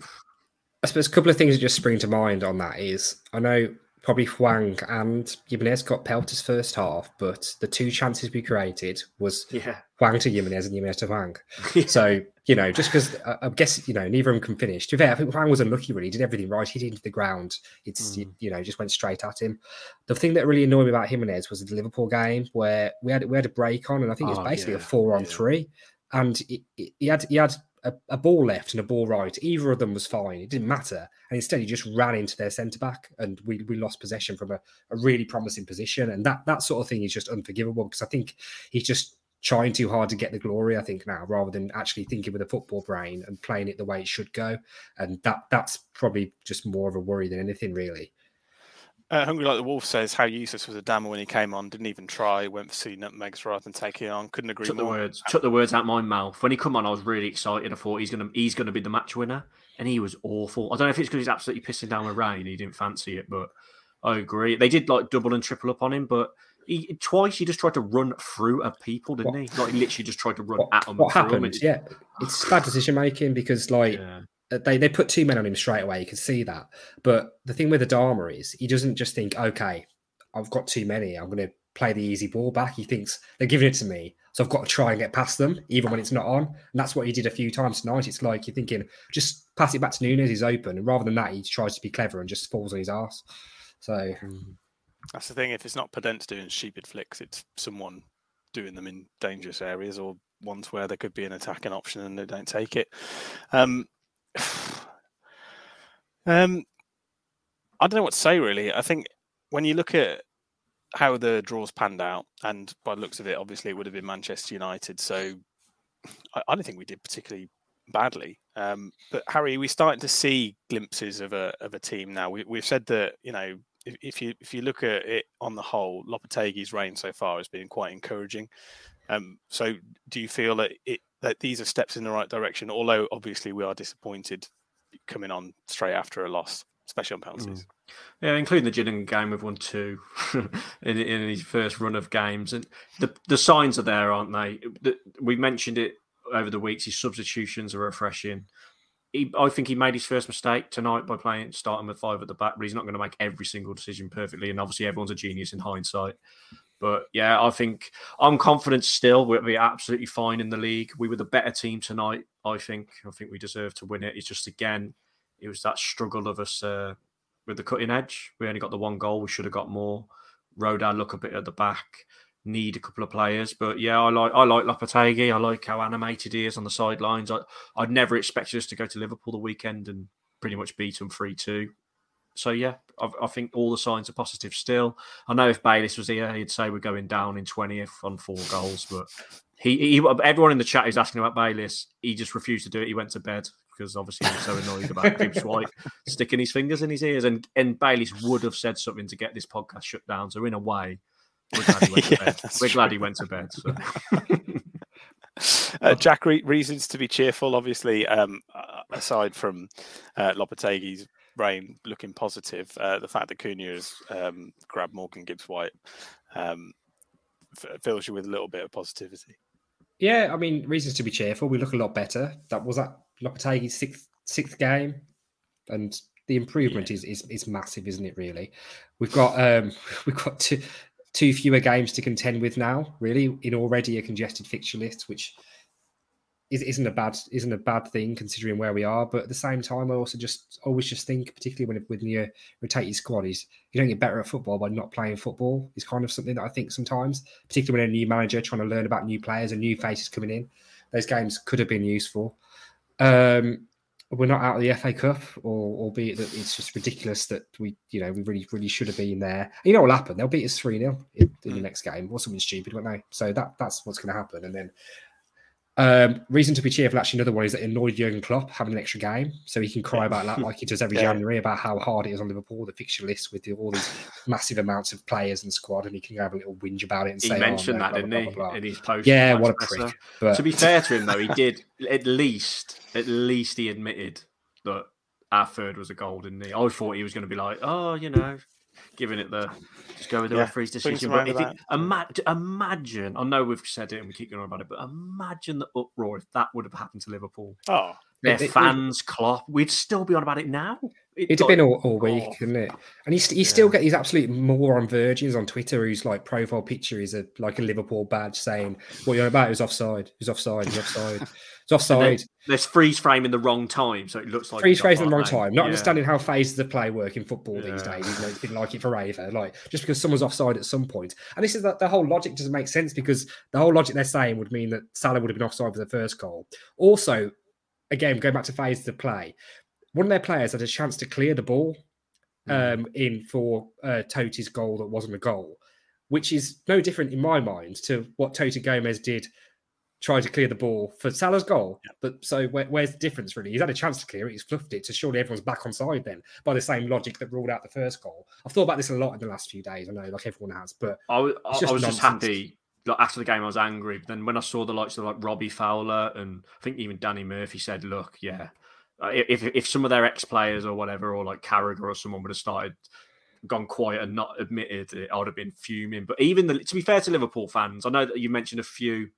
[SPEAKER 7] I suppose a couple of things that just spring to mind on that is I know probably Hwang and Jimenez got pelters first half, but the two chances we created was
[SPEAKER 6] yeah,
[SPEAKER 7] Hwang to Jimenez and Jimenez to Hwang. So, you know, just because I, uh, I guess, you know, neither of them can finish. To be fair, I think Hwang was unlucky, really. He did everything right. He hit into the ground. It's, you, mm. you know, just went straight at him. The thing that really annoyed me about Jimenez was the Liverpool game where we had we had a break on, and I think it
[SPEAKER 6] Oh,
[SPEAKER 7] was basically a four on
[SPEAKER 6] yeah.
[SPEAKER 7] three. And he- he had he had a, a ball left and a ball right. Either of them was fine. It didn't matter. And instead, he just ran into their centre back, and we, we lost possession from a, a really promising position. And that that sort of thing is just unforgivable because I think he's just trying too hard to get the glory. I think now, rather than actually thinking with a football brain and playing it the way it should go. And that that's probably just more of a worry than anything, really.
[SPEAKER 5] Uh, Hungry Like the Wolf says how useless was Adama when he came on. Didn't even try. Went for two nutmegs rather than taking it on. Couldn't agree
[SPEAKER 6] took the
[SPEAKER 5] more.
[SPEAKER 6] words took the words out my mouth when he come on. I was really excited. I thought he's gonna he's gonna be the match winner, and he was awful. I don't know if it's because he's absolutely pissing down the rain. He didn't fancy it, but I agree. They did like double and triple up on him, but he twice he just tried to run through a people, didn't he? Like he literally just tried to run
[SPEAKER 7] What,
[SPEAKER 6] at them.
[SPEAKER 7] what
[SPEAKER 6] and through 'em.
[SPEAKER 7] happened?
[SPEAKER 6] It-
[SPEAKER 7] Yeah, it's bad decision making because like
[SPEAKER 6] yeah.
[SPEAKER 7] They they put two men on him straight away. You can see that. But the thing with Adama is he doesn't just think, okay, I've got too many. I'm going to play the easy ball back. He thinks they're giving it to me, so I've got to try and get past them, even when it's not on. And that's what he did a few times tonight. It's like you're thinking, just pass it back to Nunes, he's open. And rather than that, he tries to be clever and just falls on his ass. So
[SPEAKER 5] that's the thing. If it's not Podence doing stupid flicks, it's someone doing them in dangerous areas or ones where there could be an attacking option and they don't take it. Um, um, I don't know what to say really. I think when you look at how the draws panned out, and by the looks of it, obviously it would have been Manchester United. So I, I don't think we did particularly badly. Um, but Harry, we're starting to see glimpses of a of a team now. We, have said that you know if, if, you if you look at it on the whole, Lopetegui's reign so far has been quite encouraging. Um, so do you feel that it that these are steps in the right direction? Although obviously we are disappointed coming on straight after a loss, especially on penalties. Mm.
[SPEAKER 6] Yeah, including the Gillingham game, we've won two in, in his first run of games, and the the signs are there, aren't they? We mentioned it over the weeks. His substitutions are refreshing. He, I think he made his first mistake tonight by playing starting with five at the back, but he's not going to make every single decision perfectly. And obviously, everyone's a genius in hindsight. But yeah, I think I'm confident still. We'll be absolutely fine in the league. We were the better team tonight. I think. I think we deserve to win it. It's just again, it was that struggle of us uh, with the cutting edge. We only got the one goal. We should have got more. Rodon look a bit at the back. Need a couple of players, but yeah, I like I like Lopetegui. I like how animated he is on the sidelines. I I'd never expected us to go to Liverpool the weekend and pretty much beat them three two. So yeah, I, I, think all the signs are positive still. I know if Bayliss was here, he'd say we're going down in twentieth on four goals, but he, he everyone in the chat is asking about Bayliss. He just refused to do it. He went to bed because obviously he was so annoyed about Gibbs White sticking his fingers in his ears. And and Bayliss would have said something to get this podcast shut down. So in a way, we're glad he went to bed. We're true. glad he went to bed. So.
[SPEAKER 5] Uh, Jack, re- reasons to be cheerful. Obviously, um, aside from uh, Lopetegui's reign looking positive, uh, the fact that Cunha has um, grabbed Morgan Gibbs White um, f- fills you with a little bit of positivity.
[SPEAKER 7] Yeah, I mean, reasons to be cheerful. We look a lot better. That was that Lopetegui's sixth sixth game, and the improvement yeah. is, is is massive, isn't it? Really, we've got um we've got two two fewer games to contend with now. Really, in already a congested fixture list, which isn't a bad isn't a bad thing considering where we are. But at the same time, I also just always just think, particularly when when you rotate your squad, is you don't get better at football by not playing football. Is kind of something that I think sometimes, particularly when a new manager trying to learn about new players and new faces coming in, those games could have been useful. Um, we're not out of the FA Cup, or albeit that it's just ridiculous that we, you know, we really, really should have been there. You know what'll happen? They'll beat us three 0 in, in, the hmm. next game, or something stupid, won't they? So that that's what's going to happen. And then um, reason to be cheerful, actually, another one is that annoyed Jurgen Klopp having an extra game, so he can cry about that like he does every yeah. January about how hard it is on Liverpool, the fixture list with the, all these massive amounts of players and squad, and he can have a little whinge about it and
[SPEAKER 6] he
[SPEAKER 7] say,
[SPEAKER 6] mentioned
[SPEAKER 7] oh,
[SPEAKER 6] no, that, didn't he, blah, in his post?
[SPEAKER 7] Yeah, what a prick.
[SPEAKER 6] But... To be fair to him, though, he did at least, at least he admitted that our third was a golden didn't? I thought he was going to be like, oh, you know, giving it the just go with the yeah, referee's decision. But if it, ima- imagine, I know we've said it and we keep going on about it, but imagine the uproar if that would have happened to Liverpool.
[SPEAKER 5] Oh,
[SPEAKER 6] their it, fans, it, Klopp, we'd still be on about it now.
[SPEAKER 7] It, would have been all, all week, oh. not it? And you, you yeah. still get these absolute moron virgins on Twitter whose like profile picture is a like a Liverpool badge saying, "What you're about is offside. Who's offside? Who's offside? It's offside."
[SPEAKER 6] There's freeze frame in the wrong time, so it looks like
[SPEAKER 7] freeze frame in the wrong time. Not yeah. understanding how phases of play work in football yeah. these days. Even it's been like it forever. Like just because someone's offside at some point, and this is that the whole logic doesn't make sense because the whole logic they're saying would mean that Salah would have been offside for the first goal. Also, again, going back to phases of play, one of their players had a chance to clear the ball mm. um, in for uh, Toti's goal that wasn't a goal, which is no different in my mind to what Toti Gomes did try to clear the ball for Salah's goal. Yeah. But so where, where's the difference really? He's had a chance to clear it, he's fluffed it, so surely everyone's back on side then by the same logic that ruled out the first goal. I've thought about this a lot in the last few days. I know, like everyone has, but
[SPEAKER 6] I, I, I was nonsense. just happy. Like after the game, I was angry. But then when I saw the likes of like Robbie Fowler and I think even Danny Murphy said, "Look, yeah, uh, if if some of their ex players or whatever, or like Carragher or someone would have started gone quiet and not admitted it, I would have been fuming. But even the, to be fair to Liverpool fans, I know that you mentioned a few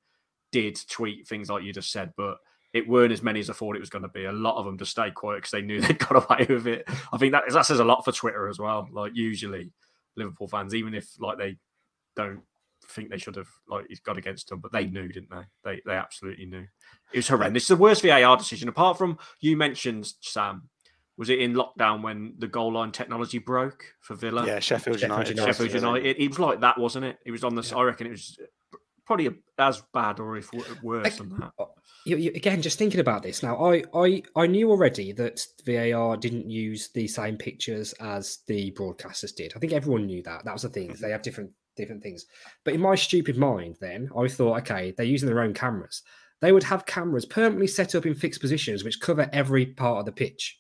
[SPEAKER 6] did tweet things like you just said, but it weren't as many as I thought it was going to be. A lot of them just stayed quiet because they knew they'd got away with it. I think that that says a lot for Twitter as well. Like usually, Liverpool fans, even if like they don't think they should have like he's got against them, but they knew, didn't they? They they absolutely knew. It was horrendous. It's the worst VAR decision, apart from you mentioned Sam. Was it in lockdown when the goal line technology broke for Villa?
[SPEAKER 5] Yeah, Sheffield United.
[SPEAKER 6] Sheffield United. It, it was like that, wasn't it? It was on the. I reckon it was probably as bad or if worse than that.
[SPEAKER 7] Oh, you, you, again, just thinking about this now, I, I I knew already that VAR didn't use the same pictures as the broadcasters did. I think everyone knew that. That was the thing. They mm-hmm. have different different things. But in my stupid mind, then I thought, okay, they're using their own cameras. They would have cameras permanently set up in fixed positions which cover every part of the pitch.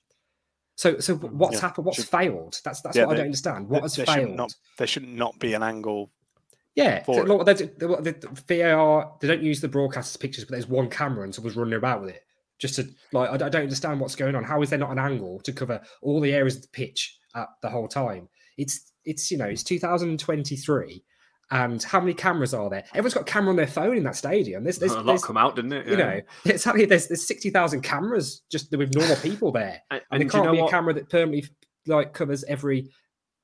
[SPEAKER 7] So, so mm-hmm. what's
[SPEAKER 5] Yeah,
[SPEAKER 7] happened? What's
[SPEAKER 5] should-
[SPEAKER 7] failed? That's that's
[SPEAKER 5] Yeah,
[SPEAKER 7] what I don't understand. What
[SPEAKER 5] there-
[SPEAKER 7] has
[SPEAKER 5] there Should not, there should not be an angle.
[SPEAKER 7] Yeah, so, look, they, the, VAR they don't use the broadcasters' pictures, but there's one camera and someone's running about with it. Just to like, I, don't- I don't understand what's going on. How is there not an angle to cover all the areas of the pitch at the whole time? It's it's you know it's 2023, and how many cameras are there? Everyone's got a camera on their phone in that stadium. There's, there's,
[SPEAKER 6] a lot
[SPEAKER 7] there's
[SPEAKER 6] come out, didn't it?
[SPEAKER 7] you know, exactly. There's there's sixty thousand cameras just with normal people there,
[SPEAKER 6] And-
[SPEAKER 7] and,
[SPEAKER 6] and
[SPEAKER 7] there can't
[SPEAKER 6] know
[SPEAKER 7] be a camera that permanently like covers every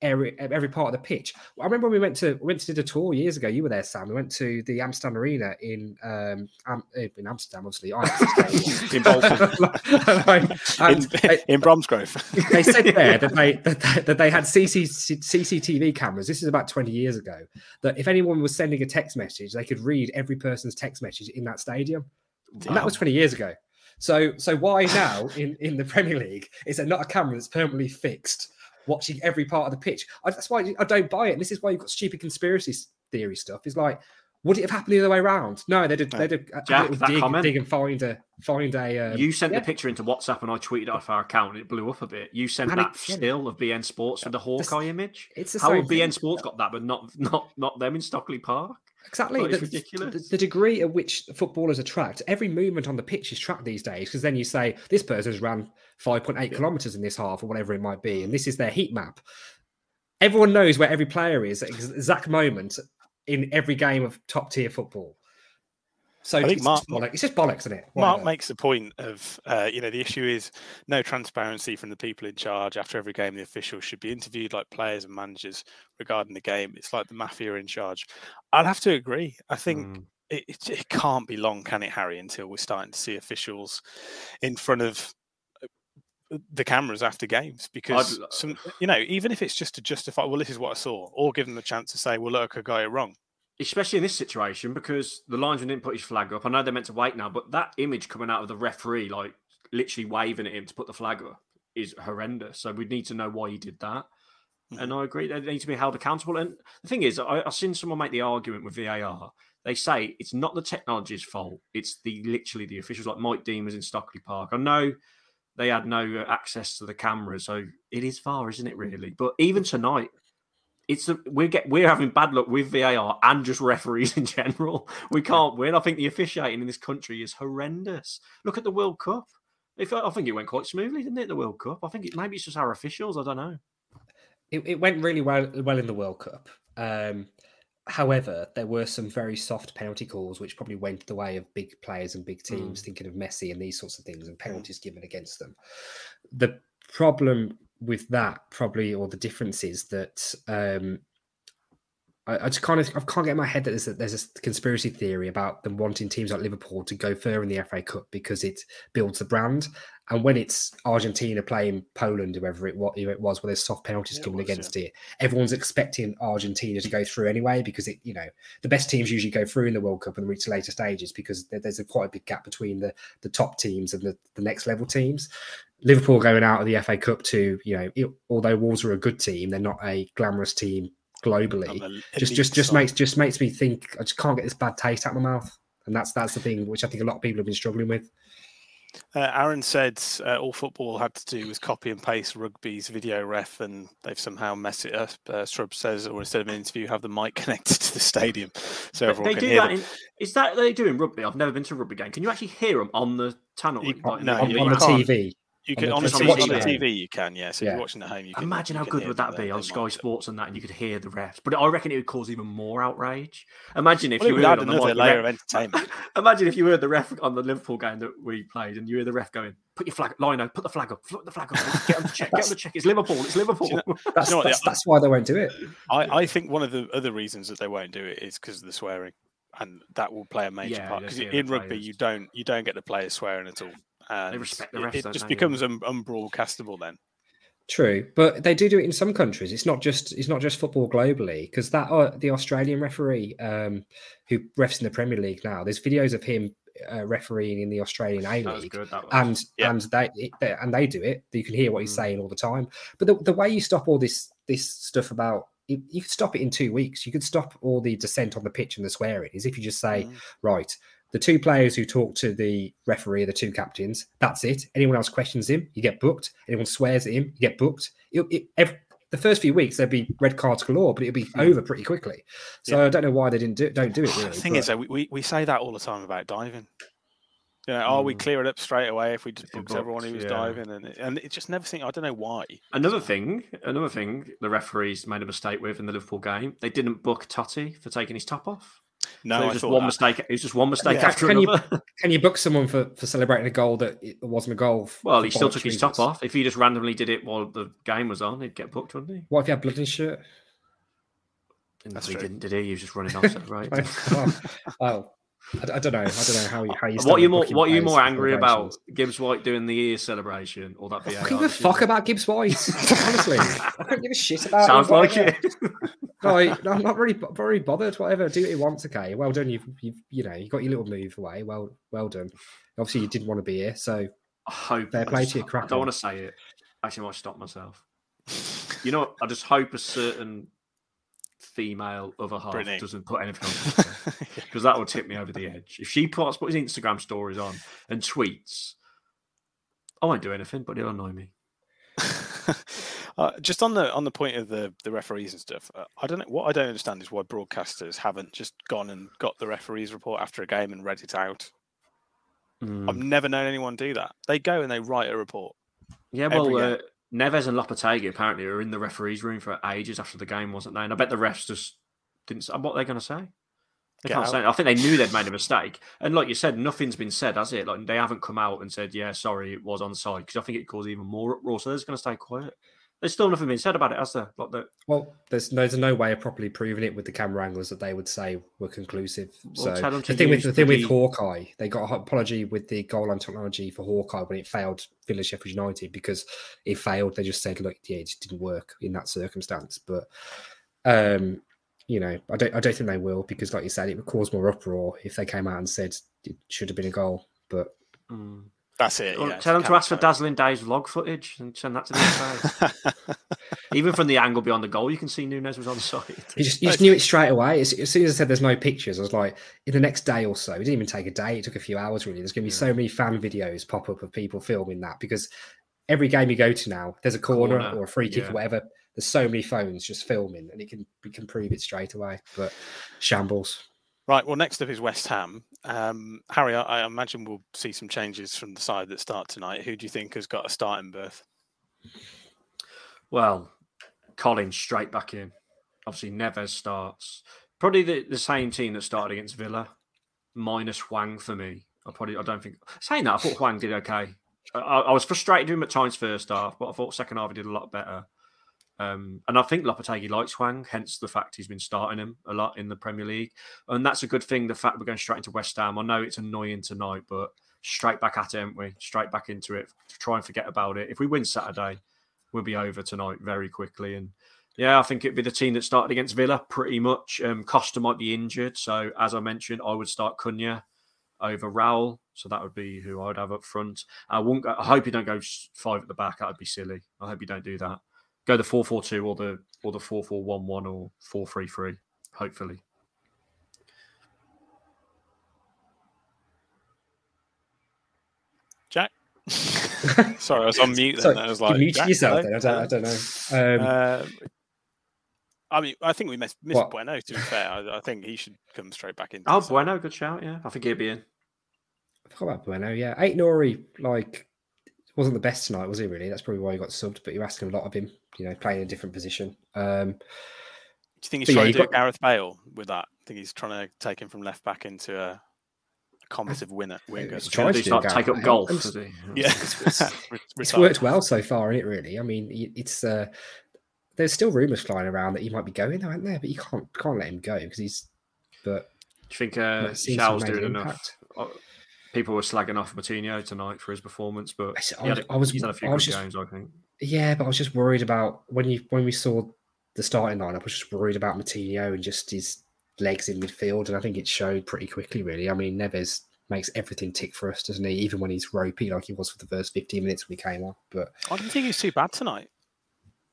[SPEAKER 7] area, every part of the pitch. I remember when we went to we went to did a tour years ago. You were there, Sam. We went to the Amsterdam Arena in um Am, eh, in Amsterdam, obviously.
[SPEAKER 5] In Bolton. In, in Bromsgrove.
[SPEAKER 7] they said there that they that they, that they had CC, CCTV cameras. This is about twenty years ago. That if anyone was sending a text message, they could read every person's text message in that stadium, and that was twenty years ago. So so why now in in the Premier League is there not a camera that's permanently fixed watching every part of the pitch? I, that's why I don't buy it. And this is why you've got stupid conspiracy theory stuff. Is like. Would it have happened the other way around? No, they'd have, they'd have had a
[SPEAKER 6] Jack, that
[SPEAKER 7] dig,
[SPEAKER 6] comment-
[SPEAKER 7] dig and find a find a. Um,
[SPEAKER 6] you sent
[SPEAKER 7] yeah.
[SPEAKER 6] the picture into WhatsApp and I tweeted it off our account and it blew up a bit. You sent
[SPEAKER 7] And it-
[SPEAKER 6] that still of beIN Sports with the Hawkeye image.
[SPEAKER 7] it's the
[SPEAKER 6] How
[SPEAKER 7] same
[SPEAKER 6] have. beIN Sports got that, but not not not them in Stockley Park?
[SPEAKER 7] Exactly.
[SPEAKER 6] Like,
[SPEAKER 7] the. The, degree at which footballers are tracked, every movement on the pitch is tracked these days because then you say this person's ran 5.8 kilometers in this half or whatever it might be, and this is their heat map. Everyone knows where every player is at ex- exact moment in every game of top tier football. So
[SPEAKER 5] I think
[SPEAKER 7] it's,
[SPEAKER 5] Mark-
[SPEAKER 7] just bollocks. it's just bollocks, isn't it?
[SPEAKER 5] Mark makes the point of, uh, you know, the issue is no transparency from the people in charge. After every game, the officials should be interviewed like players and managers regarding the game. It's like the mafia in charge. I'll have to agree. I think
[SPEAKER 6] Mm.
[SPEAKER 5] it, it, it can't be long, can it, Harry, until we're starting to see officials in front of uh, the cameras after games because
[SPEAKER 6] I'd-
[SPEAKER 5] some you know even if it's just to justify well this is what i saw or give them the chance to say well look i got it wrong
[SPEAKER 6] Especially in this situation because the linesman didn't put his flag up. I know they're meant to wait now, but that image coming out of the referee, like literally waving at him to put the flag up, is horrendous. So we need to know why he did that. Mm-hmm. And I agree they need to be held accountable. And the thing is, I, I've seen someone make the argument with VAR. They say it's not the technology's fault; it's the literally the officials, like Mike Dean was in Stockley Park. I know they had no access to the camera, so it is far, isn't it? Really, but even tonight, it's the, we get we're having bad luck with VAR and just referees in general. We can't win. I think the officiating in this country is horrendous. Look at the World Cup. If I think it went quite smoothly, didn't it? The World Cup. I think it, maybe it's just our officials. I don't know.
[SPEAKER 7] it, it went really well well in the World Cup. Um, however, there were some very soft penalty calls which probably went the way of big players and big teams, thinking of Messi and these sorts of things, and penalties given against them. The problem with that, probably, or the differences that um, I, I just kind of I can't get in my head that there's a, there's a conspiracy theory about them wanting teams like Liverpool to go further in the FA Cup because it builds the brand. And when it's Argentina playing Poland, whoever it was, it was where there's soft penalties
[SPEAKER 5] Yeah,
[SPEAKER 7] given against it, everyone's expecting Argentina to go through anyway because it, you know, the best teams usually go through in the World Cup and reach the later stages because there's a quite a big gap between the the top teams and the, the next level teams. Liverpool going out of the FA Cup to, you know, it, although Wolves are a good team, they're not a glamorous team globally. Just just just makes just makes me think I just can't get this bad taste out of my mouth. And that's that's the thing which I think a lot of people have been struggling with.
[SPEAKER 5] Uh, Aaron said uh, all football had to do was copy and paste rugby's video ref, and they've somehow messed it up. Uh, Shrub says, or instead of an interview, have the mic connected to the stadium so
[SPEAKER 6] But
[SPEAKER 5] everyone
[SPEAKER 6] they
[SPEAKER 5] can
[SPEAKER 6] do
[SPEAKER 5] hear
[SPEAKER 6] that.
[SPEAKER 5] them.
[SPEAKER 6] In, is that they do in rugby? I've never been to a rugby game. Can you actually hear them on the tunnel?
[SPEAKER 5] You
[SPEAKER 6] like,
[SPEAKER 5] can't-
[SPEAKER 6] in
[SPEAKER 5] no,
[SPEAKER 6] the-
[SPEAKER 7] on,
[SPEAKER 5] you
[SPEAKER 7] on the. TV.
[SPEAKER 5] You can
[SPEAKER 7] the-
[SPEAKER 5] on, the TV, on the. TV you can, yeah. So if you're watching at home, you can
[SPEAKER 6] Imagine how
[SPEAKER 5] can
[SPEAKER 6] good would that be on Sky. Sports and that, and you could hear the refs. But I reckon it would cause even more outrage. Imagine if
[SPEAKER 5] Well,
[SPEAKER 6] you
[SPEAKER 5] would add
[SPEAKER 6] on the
[SPEAKER 5] another
[SPEAKER 6] the
[SPEAKER 5] layer
[SPEAKER 6] ref-
[SPEAKER 5] of entertainment.
[SPEAKER 6] Imagine if you heard the ref on the Liverpool game that we played, and you hear the ref going, "Put your flag, Lino, put the flag up, put the flag up, get on the check, get on the check. It's Liverpool, it's Liverpool."
[SPEAKER 7] That's,
[SPEAKER 5] you know
[SPEAKER 7] that's, that's why they won't do it.
[SPEAKER 5] I, I think one of the other reasons that they won't do it is because of the swearing, and that will play a major
[SPEAKER 6] Yeah,
[SPEAKER 5] part. Because in rugby,
[SPEAKER 6] players.
[SPEAKER 5] you don't you don't get the players swearing at all. And
[SPEAKER 6] respect the
[SPEAKER 5] it-
[SPEAKER 6] refs,
[SPEAKER 5] It,
[SPEAKER 6] don't
[SPEAKER 5] just
[SPEAKER 6] they, yeah.
[SPEAKER 5] becomes un, unbroadcastable then.
[SPEAKER 7] True, but they do do it in some countries. It's not just it's not just football globally because that uh, the Australian referee um, who refs in the Premier League now. There's videos of him uh, refereeing in the Australian A
[SPEAKER 6] That was
[SPEAKER 7] League,
[SPEAKER 6] good. That was.
[SPEAKER 7] and
[SPEAKER 5] Yeah.
[SPEAKER 7] and they, it- they and they do it. You can hear what he's
[SPEAKER 6] Mm.
[SPEAKER 7] saying all the time. But the, the way you stop all this this stuff about you, you could stop it in two weeks. You could stop all the dissent on the pitch and the swearing. Is if you just say
[SPEAKER 5] Mm.
[SPEAKER 7] right. The two players who talk to the referee are the two captains. That's it. Anyone else questions him, you get booked. Anyone swears at him, you get booked. It, it, ev the first few weeks there'd be red cards galore, but it'd be over pretty quickly. So I don't know why they didn't do don't do it. Really,
[SPEAKER 5] the thing
[SPEAKER 7] but-
[SPEAKER 5] is, though, we, we, we say that all the time about diving. You know, oh, we
[SPEAKER 6] Mm.
[SPEAKER 5] clear it up straight away if we just
[SPEAKER 6] If
[SPEAKER 5] booked everyone
[SPEAKER 6] booked,
[SPEAKER 5] who was
[SPEAKER 6] yeah.
[SPEAKER 5] diving, and it, and it just never think. I don't know why.
[SPEAKER 6] Another thing, another thing, the referees made a mistake with in the Liverpool game. They didn't book Toti for taking his top off.
[SPEAKER 5] No,
[SPEAKER 6] so it
[SPEAKER 5] I
[SPEAKER 6] was just one
[SPEAKER 5] that.
[SPEAKER 6] mistake. It was just one mistake
[SPEAKER 5] Yeah.
[SPEAKER 6] after
[SPEAKER 7] Can you-
[SPEAKER 6] another.
[SPEAKER 7] Can you book someone for, for celebrating a goal that it wasn't a goal?
[SPEAKER 6] well, he still
[SPEAKER 7] bollocks
[SPEAKER 6] took his top off. If he just randomly did it while the game was on, he'd get booked, wouldn't he?
[SPEAKER 7] What if he had blood in his shirt?
[SPEAKER 6] And
[SPEAKER 5] That's
[SPEAKER 6] he
[SPEAKER 5] true.
[SPEAKER 6] didn't, did he? He was just running off, right?
[SPEAKER 7] Oh, well, well, oh. I, I don't know. I don't know how you how you.
[SPEAKER 6] what are you more? What are you more angry about? Gibbs White doing the ear celebration or that
[SPEAKER 7] I
[SPEAKER 6] VAR?
[SPEAKER 7] don't give a fuck about Gibbs White. Honestly, I don't give a shit about.
[SPEAKER 6] Sounds
[SPEAKER 7] him,
[SPEAKER 6] like it.
[SPEAKER 7] No, I'm not really very bothered. Whatever, do what he wants. Okay, well done. You've, you've you know you got your little move away. Well, well done. Obviously, you didn't want to be here, so
[SPEAKER 6] I hope.
[SPEAKER 7] Fair
[SPEAKER 6] I
[SPEAKER 7] play to you,
[SPEAKER 6] I don't
[SPEAKER 7] on.
[SPEAKER 6] want to say it. Actually, I might stop myself. You know. I just hope a certain female other half
[SPEAKER 5] Brittany.
[SPEAKER 6] doesn't put anything on because that would tip me over the edge. If she puts puts Instagram stories on and tweets, I won't do anything, but it'll annoy me.
[SPEAKER 5] uh, just on the on the point of the the referees and stuff, uh, I don't know what I don't understand is why broadcasters haven't just gone and got the referees report after a game and read it out.
[SPEAKER 6] Mm.
[SPEAKER 5] I've never known anyone do that. They go and they write a report.
[SPEAKER 6] Yeah, well, uh, Neves and Lopetegui apparently were in the referees' room for ages after the game, wasn't they? And I bet the refs just didn't. say What are they going to say? They
[SPEAKER 5] Get
[SPEAKER 6] can't
[SPEAKER 5] out.
[SPEAKER 6] say. I think they knew they'd made a mistake. And like you said, nothing's been said, has it? Like they haven't come out and said, "Yeah, sorry, it was onside," because I think it caused even more uproar. So they're just going to stay quiet. There's still nothing being said about it, has there? Like the
[SPEAKER 7] well, there's no, there's no way of properly proving it with the camera angles that they would say were conclusive.
[SPEAKER 6] Well,
[SPEAKER 7] so the thing with the thing with Hawkeye, they got an apology with the goal line technology for Hawkeye when it failed Villa Sheffield United because it failed. They just said, look, yeah, it just didn't work in that circumstance. But um, you know, I don't I don't think they will because, like you said, it would cause more uproar if they came out and said it should have been a goal. But
[SPEAKER 6] Mm.
[SPEAKER 5] That's it.
[SPEAKER 6] Well,
[SPEAKER 5] yeah,
[SPEAKER 6] tell them to ask for. Dazzling Days vlog footage and send that to the Even from the angle beyond the goal, you can see Nunes was on side.
[SPEAKER 7] You just, you just knew it straight away. As, as soon as I said there's no pictures, I was like, in the next day or so, it didn't even take a day. It took a few hours, really. There's going to be so many fan videos pop up of people filming that because every game you go to now, there's a corner,
[SPEAKER 6] Corner,
[SPEAKER 7] or a free kick
[SPEAKER 6] yeah.
[SPEAKER 7] or whatever. There's so many phones just filming, and it can we can prove it straight away. But shambles.
[SPEAKER 5] Right. Well, next up is West Ham. Um, Harry, I, I imagine we'll see some changes from the side that start tonight. Who do you think has got a starting berth?
[SPEAKER 6] Well, Collins straight back in. Obviously, Neves starts. Probably the, the same team that started against Villa, minus Hwang for me. I probably I don't think saying that I thought Hwang did okay. I, I was frustrated with him at times first half, but I thought second half he did a lot better. Um, and I think Lopetegui likes Hwang, hence the fact he's been starting him a lot in the Premier League, and that's a good thing. The fact we're going straight into West Ham. I know it's annoying tonight, but straight back at it, aren't we? Straight back into it. to Try and forget about it. If we win Saturday, we'll be over tonight very quickly. And yeah, I think it'd be the team that started against Villa pretty much. Um, Costa might be injured, so as I mentioned, I would start Cunha over Raul. So that would be who I'd have up front. I won't. Go, I hope you don't go five at the back. That would be silly. I hope you don't do that. Go the four four two or the or the four four one one or four three three. Hopefully.
[SPEAKER 5] Jack. Sorry, I was on mute. Then.
[SPEAKER 7] Sorry,
[SPEAKER 5] I was
[SPEAKER 7] you
[SPEAKER 5] like,
[SPEAKER 7] muted
[SPEAKER 5] "Jack,
[SPEAKER 7] yourself. Then I don't, I don't know. Um,
[SPEAKER 5] Um, I mean, I think we missed, missed
[SPEAKER 7] What?
[SPEAKER 5] Bueno. To be fair, I, I think he should come straight back in.
[SPEAKER 6] Oh,
[SPEAKER 5] the side.
[SPEAKER 6] Bueno, good shout. Yeah, I think he'll be in.
[SPEAKER 7] I forgot about Bueno. Yeah, Ait-Nouri. Like, wasn't the best tonight, was he? Really, that's probably why he got subbed. But you're asking a lot of him, you know, playing in a different position. Um,
[SPEAKER 5] Do you think he's
[SPEAKER 7] But yeah,
[SPEAKER 5] trying to do
[SPEAKER 7] got-
[SPEAKER 5] Gareth Bale with that? I think he's trying to take him from left back into a, a combative winner. Winger.
[SPEAKER 7] He's
[SPEAKER 5] trying
[SPEAKER 7] tried
[SPEAKER 5] something.
[SPEAKER 7] to do
[SPEAKER 6] start take up
[SPEAKER 7] Bale,
[SPEAKER 6] golf?
[SPEAKER 7] and
[SPEAKER 6] Does he?
[SPEAKER 5] Yeah,
[SPEAKER 7] it's
[SPEAKER 5] Retire.
[SPEAKER 7] worked well so far, it? Really, I mean, it's uh, there's still rumours flying around that he might be going, aren't there? But you can't can't let him go because he's. But
[SPEAKER 6] Do you think uh,
[SPEAKER 7] It seems to have
[SPEAKER 6] Shaw's
[SPEAKER 7] made an
[SPEAKER 6] doing enough? Uh, People were slagging off Moutinho tonight for his performance, but
[SPEAKER 7] I s- I
[SPEAKER 6] he had
[SPEAKER 7] was- was-
[SPEAKER 6] he's had a few
[SPEAKER 7] I
[SPEAKER 6] good
[SPEAKER 7] was just-
[SPEAKER 6] games, I think.
[SPEAKER 7] Yeah, but I was just worried about when you when we saw the starting lineup. I was just worried about Moutinho and just his legs in midfield, and I think it showed pretty quickly. Really, I mean, Neves makes everything tick for us, doesn't he? Even when he's ropey like he was for the first 15 minutes when he came on. But
[SPEAKER 5] I didn't think he was too bad tonight.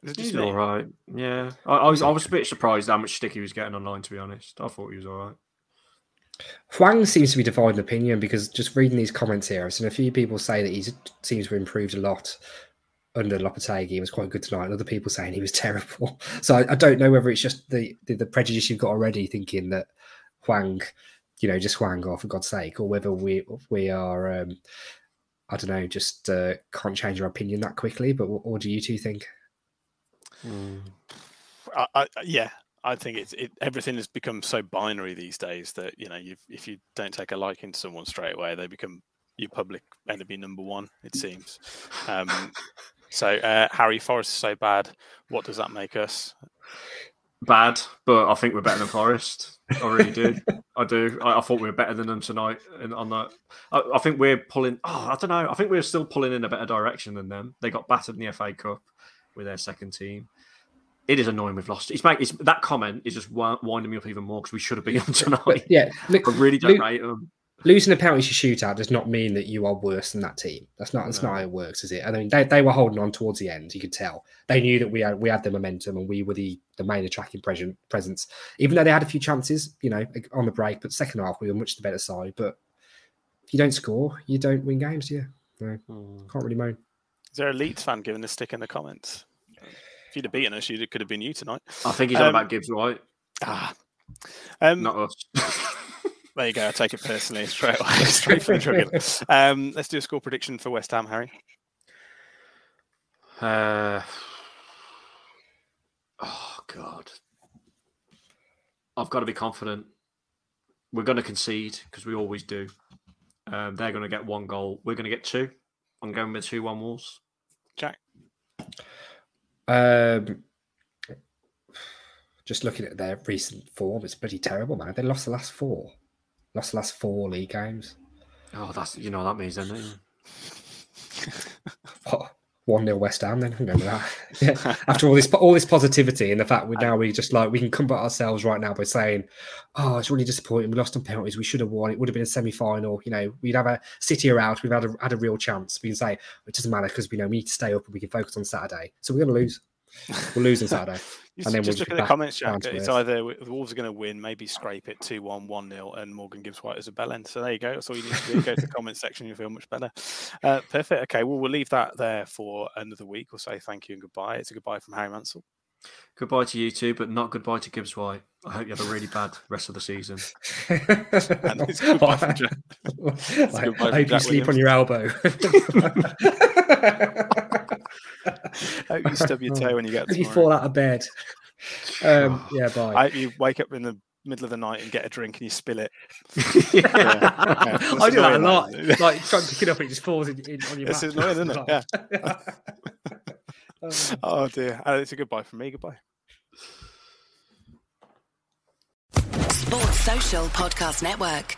[SPEAKER 5] Is just
[SPEAKER 6] He's all right. Yeah, I, I was I was a bit surprised how much stick he was getting online. To be honest, I thought he was all right.
[SPEAKER 7] Hwang seems to be divided opinion because just reading these comments here, I've seen a few people say that he seems to have improved a lot under Lopetegui. Was quite good tonight, and other people saying he was terrible. So I, I don't know whether it's just the, the the prejudice you've got already, thinking that Hwang, you know, just Hwang off for God's sake, or whether we we are, um, I don't know, just uh, can't change our opinion that quickly. But what, what do you two think?
[SPEAKER 5] I, I, yeah, I think it's it, everything has become so binary these days that you know if you don't take a liking to someone straight away, they become your public enemy number one. It seems. Um, so uh, Harry Forrest is so bad. What does that make us?
[SPEAKER 6] Bad, but I think we're better than Forest. I really do. I do. I, I thought we were better than them tonight. And on that, I, I think we're pulling. Oh, I don't know. I think we're still pulling in a better direction than them. They got battered in the FA Cup with their second team. It is annoying we've lost. It's, make, it's that comment is just winding me up even more because we should have beaten them tonight.
[SPEAKER 7] But yeah, look,
[SPEAKER 6] I really don't
[SPEAKER 7] Lu-
[SPEAKER 6] rate them.
[SPEAKER 7] Losing a penalty shootout does not mean that you are worse than that team. That's not that's not how it works, is it? I mean, they, they were holding on towards the end. You could tell they knew that we had we had the momentum and we were the the main attacking present, presence. Even though they had a few chances, you know, on the break, but second half we were much the better side. But if you don't score, you don't win games, Yeah, you? No, can't really moan.
[SPEAKER 5] Is there a Leeds fan giving a stick in the comments? If you'd have beaten us, it could have been you tonight.
[SPEAKER 6] I think he's on
[SPEAKER 5] Um,
[SPEAKER 6] about Gibbs right?
[SPEAKER 5] Ah, um,
[SPEAKER 6] not us.
[SPEAKER 5] there you go. I take it personally straight away, straight from the jugular. Um, let's do a score prediction for West Ham, Harry.
[SPEAKER 6] Uh, oh God, I've got to be confident. We're going to concede because we always do. Um, they're going to get one goal. We're going to get two. I'm going with two one Wolves.
[SPEAKER 5] Jack.
[SPEAKER 7] Um, just looking at their recent form, it's pretty terrible, man. They lost the last four, lost the last four league games.
[SPEAKER 6] Oh, that's you know what that means, doesn't it?
[SPEAKER 7] One 0 West Ham. Then remember that. yeah. After all this, all this positivity and the fact we now we just like we can comfort ourselves right now by saying, "Oh, it's really disappointing. We lost on penalties. We should have won. It would have been a semi final. You know, we'd have a City or out. We've had a, had a real chance. We can say it doesn't matter because we know we need to stay up and we can focus on Saturday. So we're going to lose. We'll lose on Saturday. And then
[SPEAKER 5] just
[SPEAKER 7] we'll
[SPEAKER 5] look at the comments, Jack. It's
[SPEAKER 7] earth.
[SPEAKER 5] either the Wolves are going to win, maybe scrape it 2 1, 1 0, and Morgan Gibbs White as a bell end. So there you go. That's all you need to do. Go to the comment section, you'll feel much better. Uh, perfect. Okay, well, we'll leave that there for another week. We'll say thank you and goodbye. It's a goodbye from Harry Mansell.
[SPEAKER 6] Goodbye to you too, but not goodbye to Gibbs White. I hope you have a really bad rest of the season.
[SPEAKER 5] And it's goodbye from Jack. It's
[SPEAKER 7] I,
[SPEAKER 5] goodbye
[SPEAKER 7] I
[SPEAKER 5] from
[SPEAKER 7] hope you
[SPEAKER 5] Jack
[SPEAKER 7] sleep on your elbow.
[SPEAKER 5] Hope you stub your toe when you get
[SPEAKER 7] Hope you fall out of bed. Um, yeah, bye.
[SPEAKER 5] I hope you wake up in the middle of the night and get a drink and you spill it.
[SPEAKER 7] I do that a lot.
[SPEAKER 5] that.
[SPEAKER 7] Like trying to pick it up, it just falls in, in, on your
[SPEAKER 5] This
[SPEAKER 7] back.
[SPEAKER 5] is annoying, isn't it? Yeah.
[SPEAKER 7] Oh.
[SPEAKER 5] Oh dear. Uh, it's a goodbye from me. Goodbye.
[SPEAKER 8] Sports Social Podcast Network.